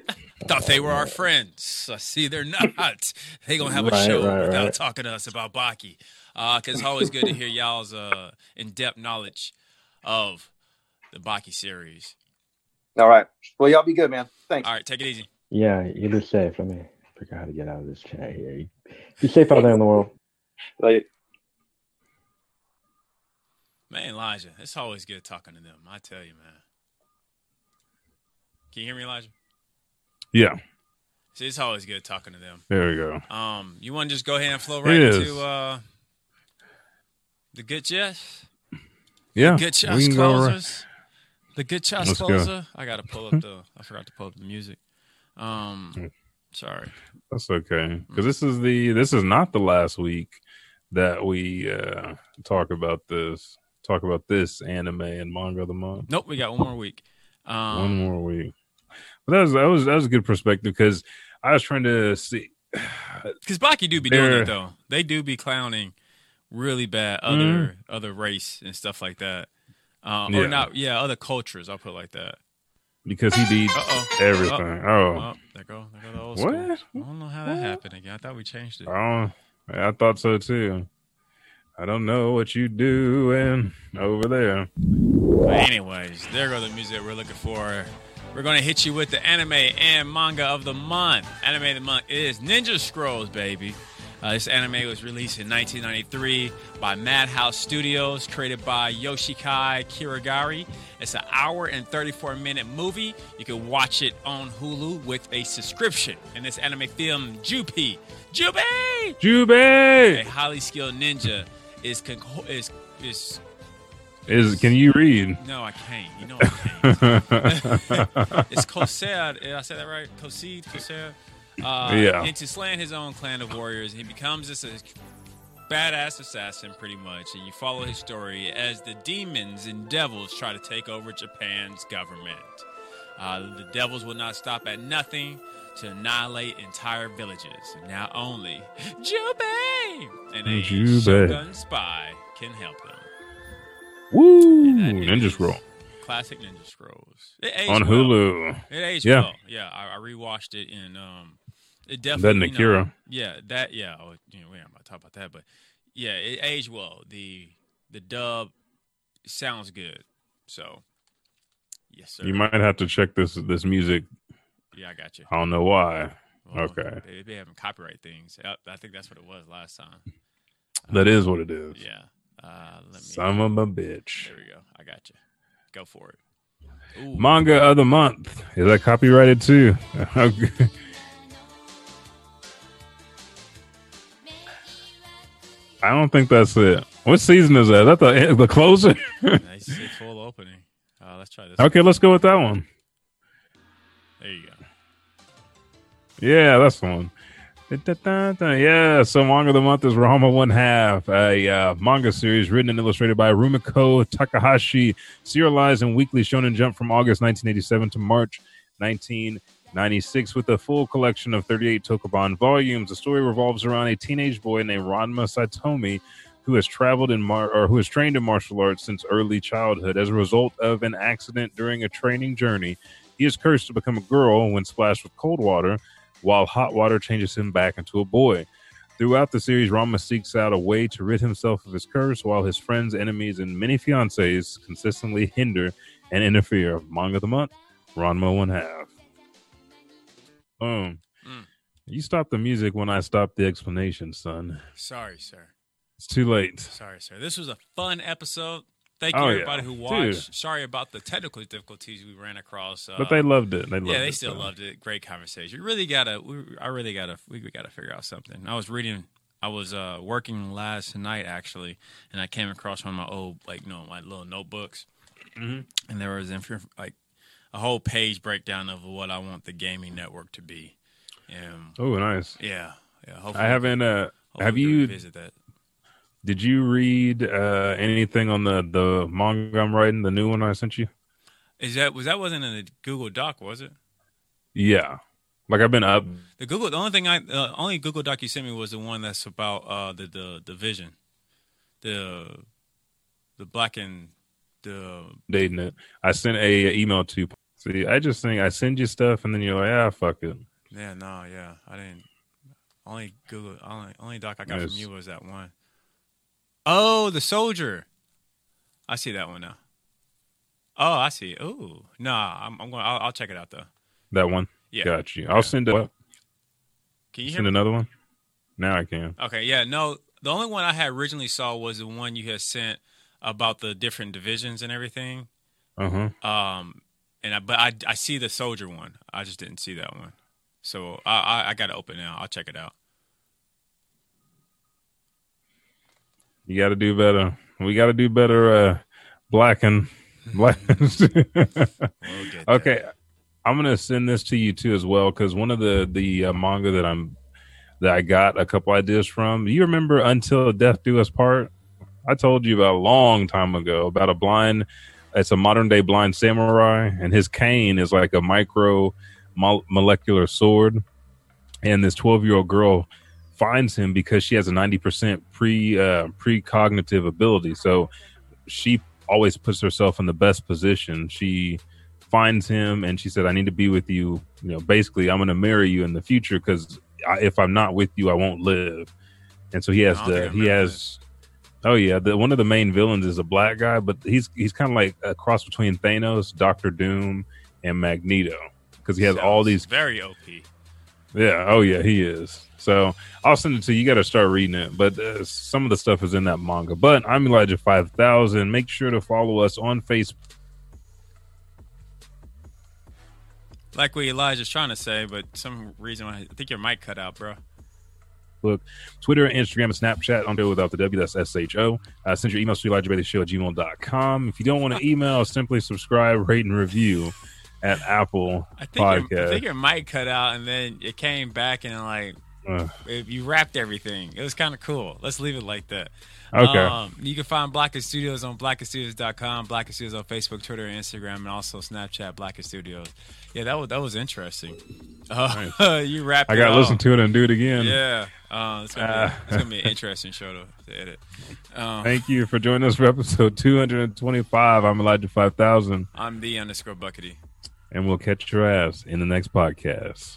Thought they were our friends. I see they're not. They gonna have a Right, show right, without right. talking to us about Baki. Uh, cause it's always good to hear y'all's uh in-depth knowledge of the Baki series. All right. Well, y'all be good, man. Thanks. All right, take it easy. Yeah, you be safe. Let me figure out how to get out of this chat here. Be safe out there in the world. Like, Man, Elijah, it's always good talking to them. I tell you, man. Can you hear me, Elijah? Yeah. See, it's always good talking to them. There we go. Um, you want to just go ahead and flow right into uh, the good Jess? Yeah. The good can right- The good Chess Let's go. I gotta pull up the. I forgot to pull up the music. Um, sorry. That's okay. Because this is the this is not the last week that we uh talk about this talk about this anime and manga of the month. Nope, we got one more week. Um, One more week. But that was that was that was a good perspective because I was trying to see <sighs> Because Baki do be doing it though. They do be clowning really bad other other race and stuff like that. Uh, Yeah. Or not, yeah, other cultures. I'll put it like that. because he beat Uh-oh. everything. Uh, Oh, oh, there go, there go the old What? school. I don't know how that happened again. I thought we changed it. oh, I thought so too. I don't know what you doing over there. But anyways, there go the music we're looking for. We're gonna hit you with the anime and manga of the month. Anime of the month is Ninja Scrolls, baby. Uh, this anime was released in 1993 by Madhouse Studios, created by Yoshikai Kirigari. It's an hour and 34 minute movie. You can watch it on Hulu with a subscription. In this anime film, Jupi, Jupi, a highly skilled ninja is con- is is is can you read? no, I can't. You know I can't. it's Kosead. Did I say that right? Koseed? Kosead? Uh, Yeah. Into slaying his own clan of warriors. He becomes this badass assassin, pretty much. And you follow his story as the demons and devils try to take over Japan's government. Uh, the devils will not stop at nothing to annihilate entire villages. Now only Jubei and a Jubei. Shogun spy can help them. Woo! Ninja Scroll Classic Ninja Scrolls. It aged on well. Hulu. It aged Yeah. well. Yeah, I, I rewatched it and um, it That definitely. you know, yeah, that. Yeah, oh, you know, we ain't about to talk about that, but yeah, it aged well. The the dub sounds good. So, yes, sir. You might have to check this this music. Yeah, I got you. I don't know why. Well, okay, They be having copyright things. I think that's what it was last time. that is what it is. Yeah. Uh, let me. Son of a bitch. There we go. I got you. Go for it. Ooh. Manga of the month is that copyrighted too? <laughs> Okay. I don't think that's it. What season is that? Is that the <laughs> the closer? Nice full opening. Uh, let's try this. okay, let's go with that one. There you go. Yeah, that's the one. Yeah, so manga of the month is Ranma One Half, a uh, manga series written and illustrated by Rumiko Takahashi, serialized in Weekly Shonen Jump from August 1987 to March 1996, with a full collection of 38 Tokuban volumes. The story revolves around a teenage boy named Ranma Saotome, who has traveled in mar- or who has trained in martial arts since early childhood. As a result of an accident during a training journey, he is cursed to become a girl when splashed with cold water while hot water changes him back into a boy. Throughout the series, Ranma seeks out a way to rid himself of his curse while his friends, enemies, and many fiancés consistently hinder and interfere. Manga of the month, Ranma One Half. Boom. Mm. You stopped the music when I stopped the explanation, son. Sorry, sir. It's too late. Sorry, sir. This was a fun episode. Thank you, Oh, yeah. everybody who Dude. watched. Sorry about the technical difficulties we ran across. Uh, But they loved it. They loved yeah, they it, still so. loved it. Great conversation. We really gotta. We, I really gotta. We, we gotta figure out something. I was reading. I was uh, working last night actually, and I came across one of my old, like, you know, my little notebooks, Mhm. and there was inf- like a whole page breakdown of what I want the gaming network to be. And Oh, nice. Yeah, yeah. I haven't. Uh, have you? revisit that? Did you read uh, anything on the the manga I'm writing? The new one I sent you. Is that was that wasn't in the Google Doc, was it? Yeah, like I've been up. The Google, the only thing I, uh, only Google Doc you sent me was the one that's about uh, the the division, the the black and the dating it. I sent a, email to. You. See, I just think I send you stuff and then you're like, ah, fuck it. yeah no yeah I didn't only Google only only doc I got Yes. from you was that one. Oh, the soldier. I see that one now. Oh, I see. Oh, nah, I'm, I'm going. I'll, I'll check it out though. That one. Yeah. Got you. I'll send it. Can you send me? another one? Now I can. Okay, yeah, no. The only one I had originally saw was the one you had sent about the different divisions and everything. Uh huh. Um, and I, but I, I see the soldier one. I just didn't see that one. So I, I, I got to open now. I'll check it out. You got to do better. We got to do better. Uh, black and black. okay, I'm gonna send this to you too as well because one of the the uh, manga that I'm that I got a couple ideas from. You remember Until Death Do Us Part? I told you about a long time ago about a blind. It's a modern day blind samurai, and his cane is like a micro mo- molecular sword. And this 12 year old girl finds him because she has a 90% pre uh, precognitive ability. So she always puts herself in the best position. She finds him and she said, "I need to be with you." You know, basically, I'm going to marry you in the future because if I'm not with you, I won't live. And so he has the he has. Oh yeah, the, one of the main villains is a black guy, but he's he's kind of like a cross between Thanos, Doctor Doom, and Magneto because he has all these Very OP. yeah. Oh, yeah. He is. So I'll send it to you. You got to start reading it. But uh, some of the stuff is in that manga. But I'm Elijah Five Thousand. Make sure to follow us on Facebook. Like what Elijah's trying to say, but some reason why I think your mic cut out, bro. Look, Twitter, Instagram, and Snapchat on there without the W. That's S H O. Uh, send your emails to Elijah Bailey Show at gmail.com. If you don't want to <laughs> email, simply subscribe, rate, and review at Apple I think, your, I think your mic cut out and then it came back and like Ugh. you wrapped everything. It was kind of cool. Let's leave it like that. Okay. Um, you can find Blacken Studios on blackenstudios.com, Black and Studios on Facebook, Twitter, Instagram, and also Snapchat, Blacken Studios. Yeah, that was that was interesting. Uh, <laughs> you wrapped. I got to listen to it and do it again. Yeah, uh, it's, gonna Uh, be, it's gonna be an interesting show to, to edit. Um, Thank you for joining us for episode 225. I'm Elijah 5000, I'm the underscore Buckity. and we'll catch your ass in the next podcast.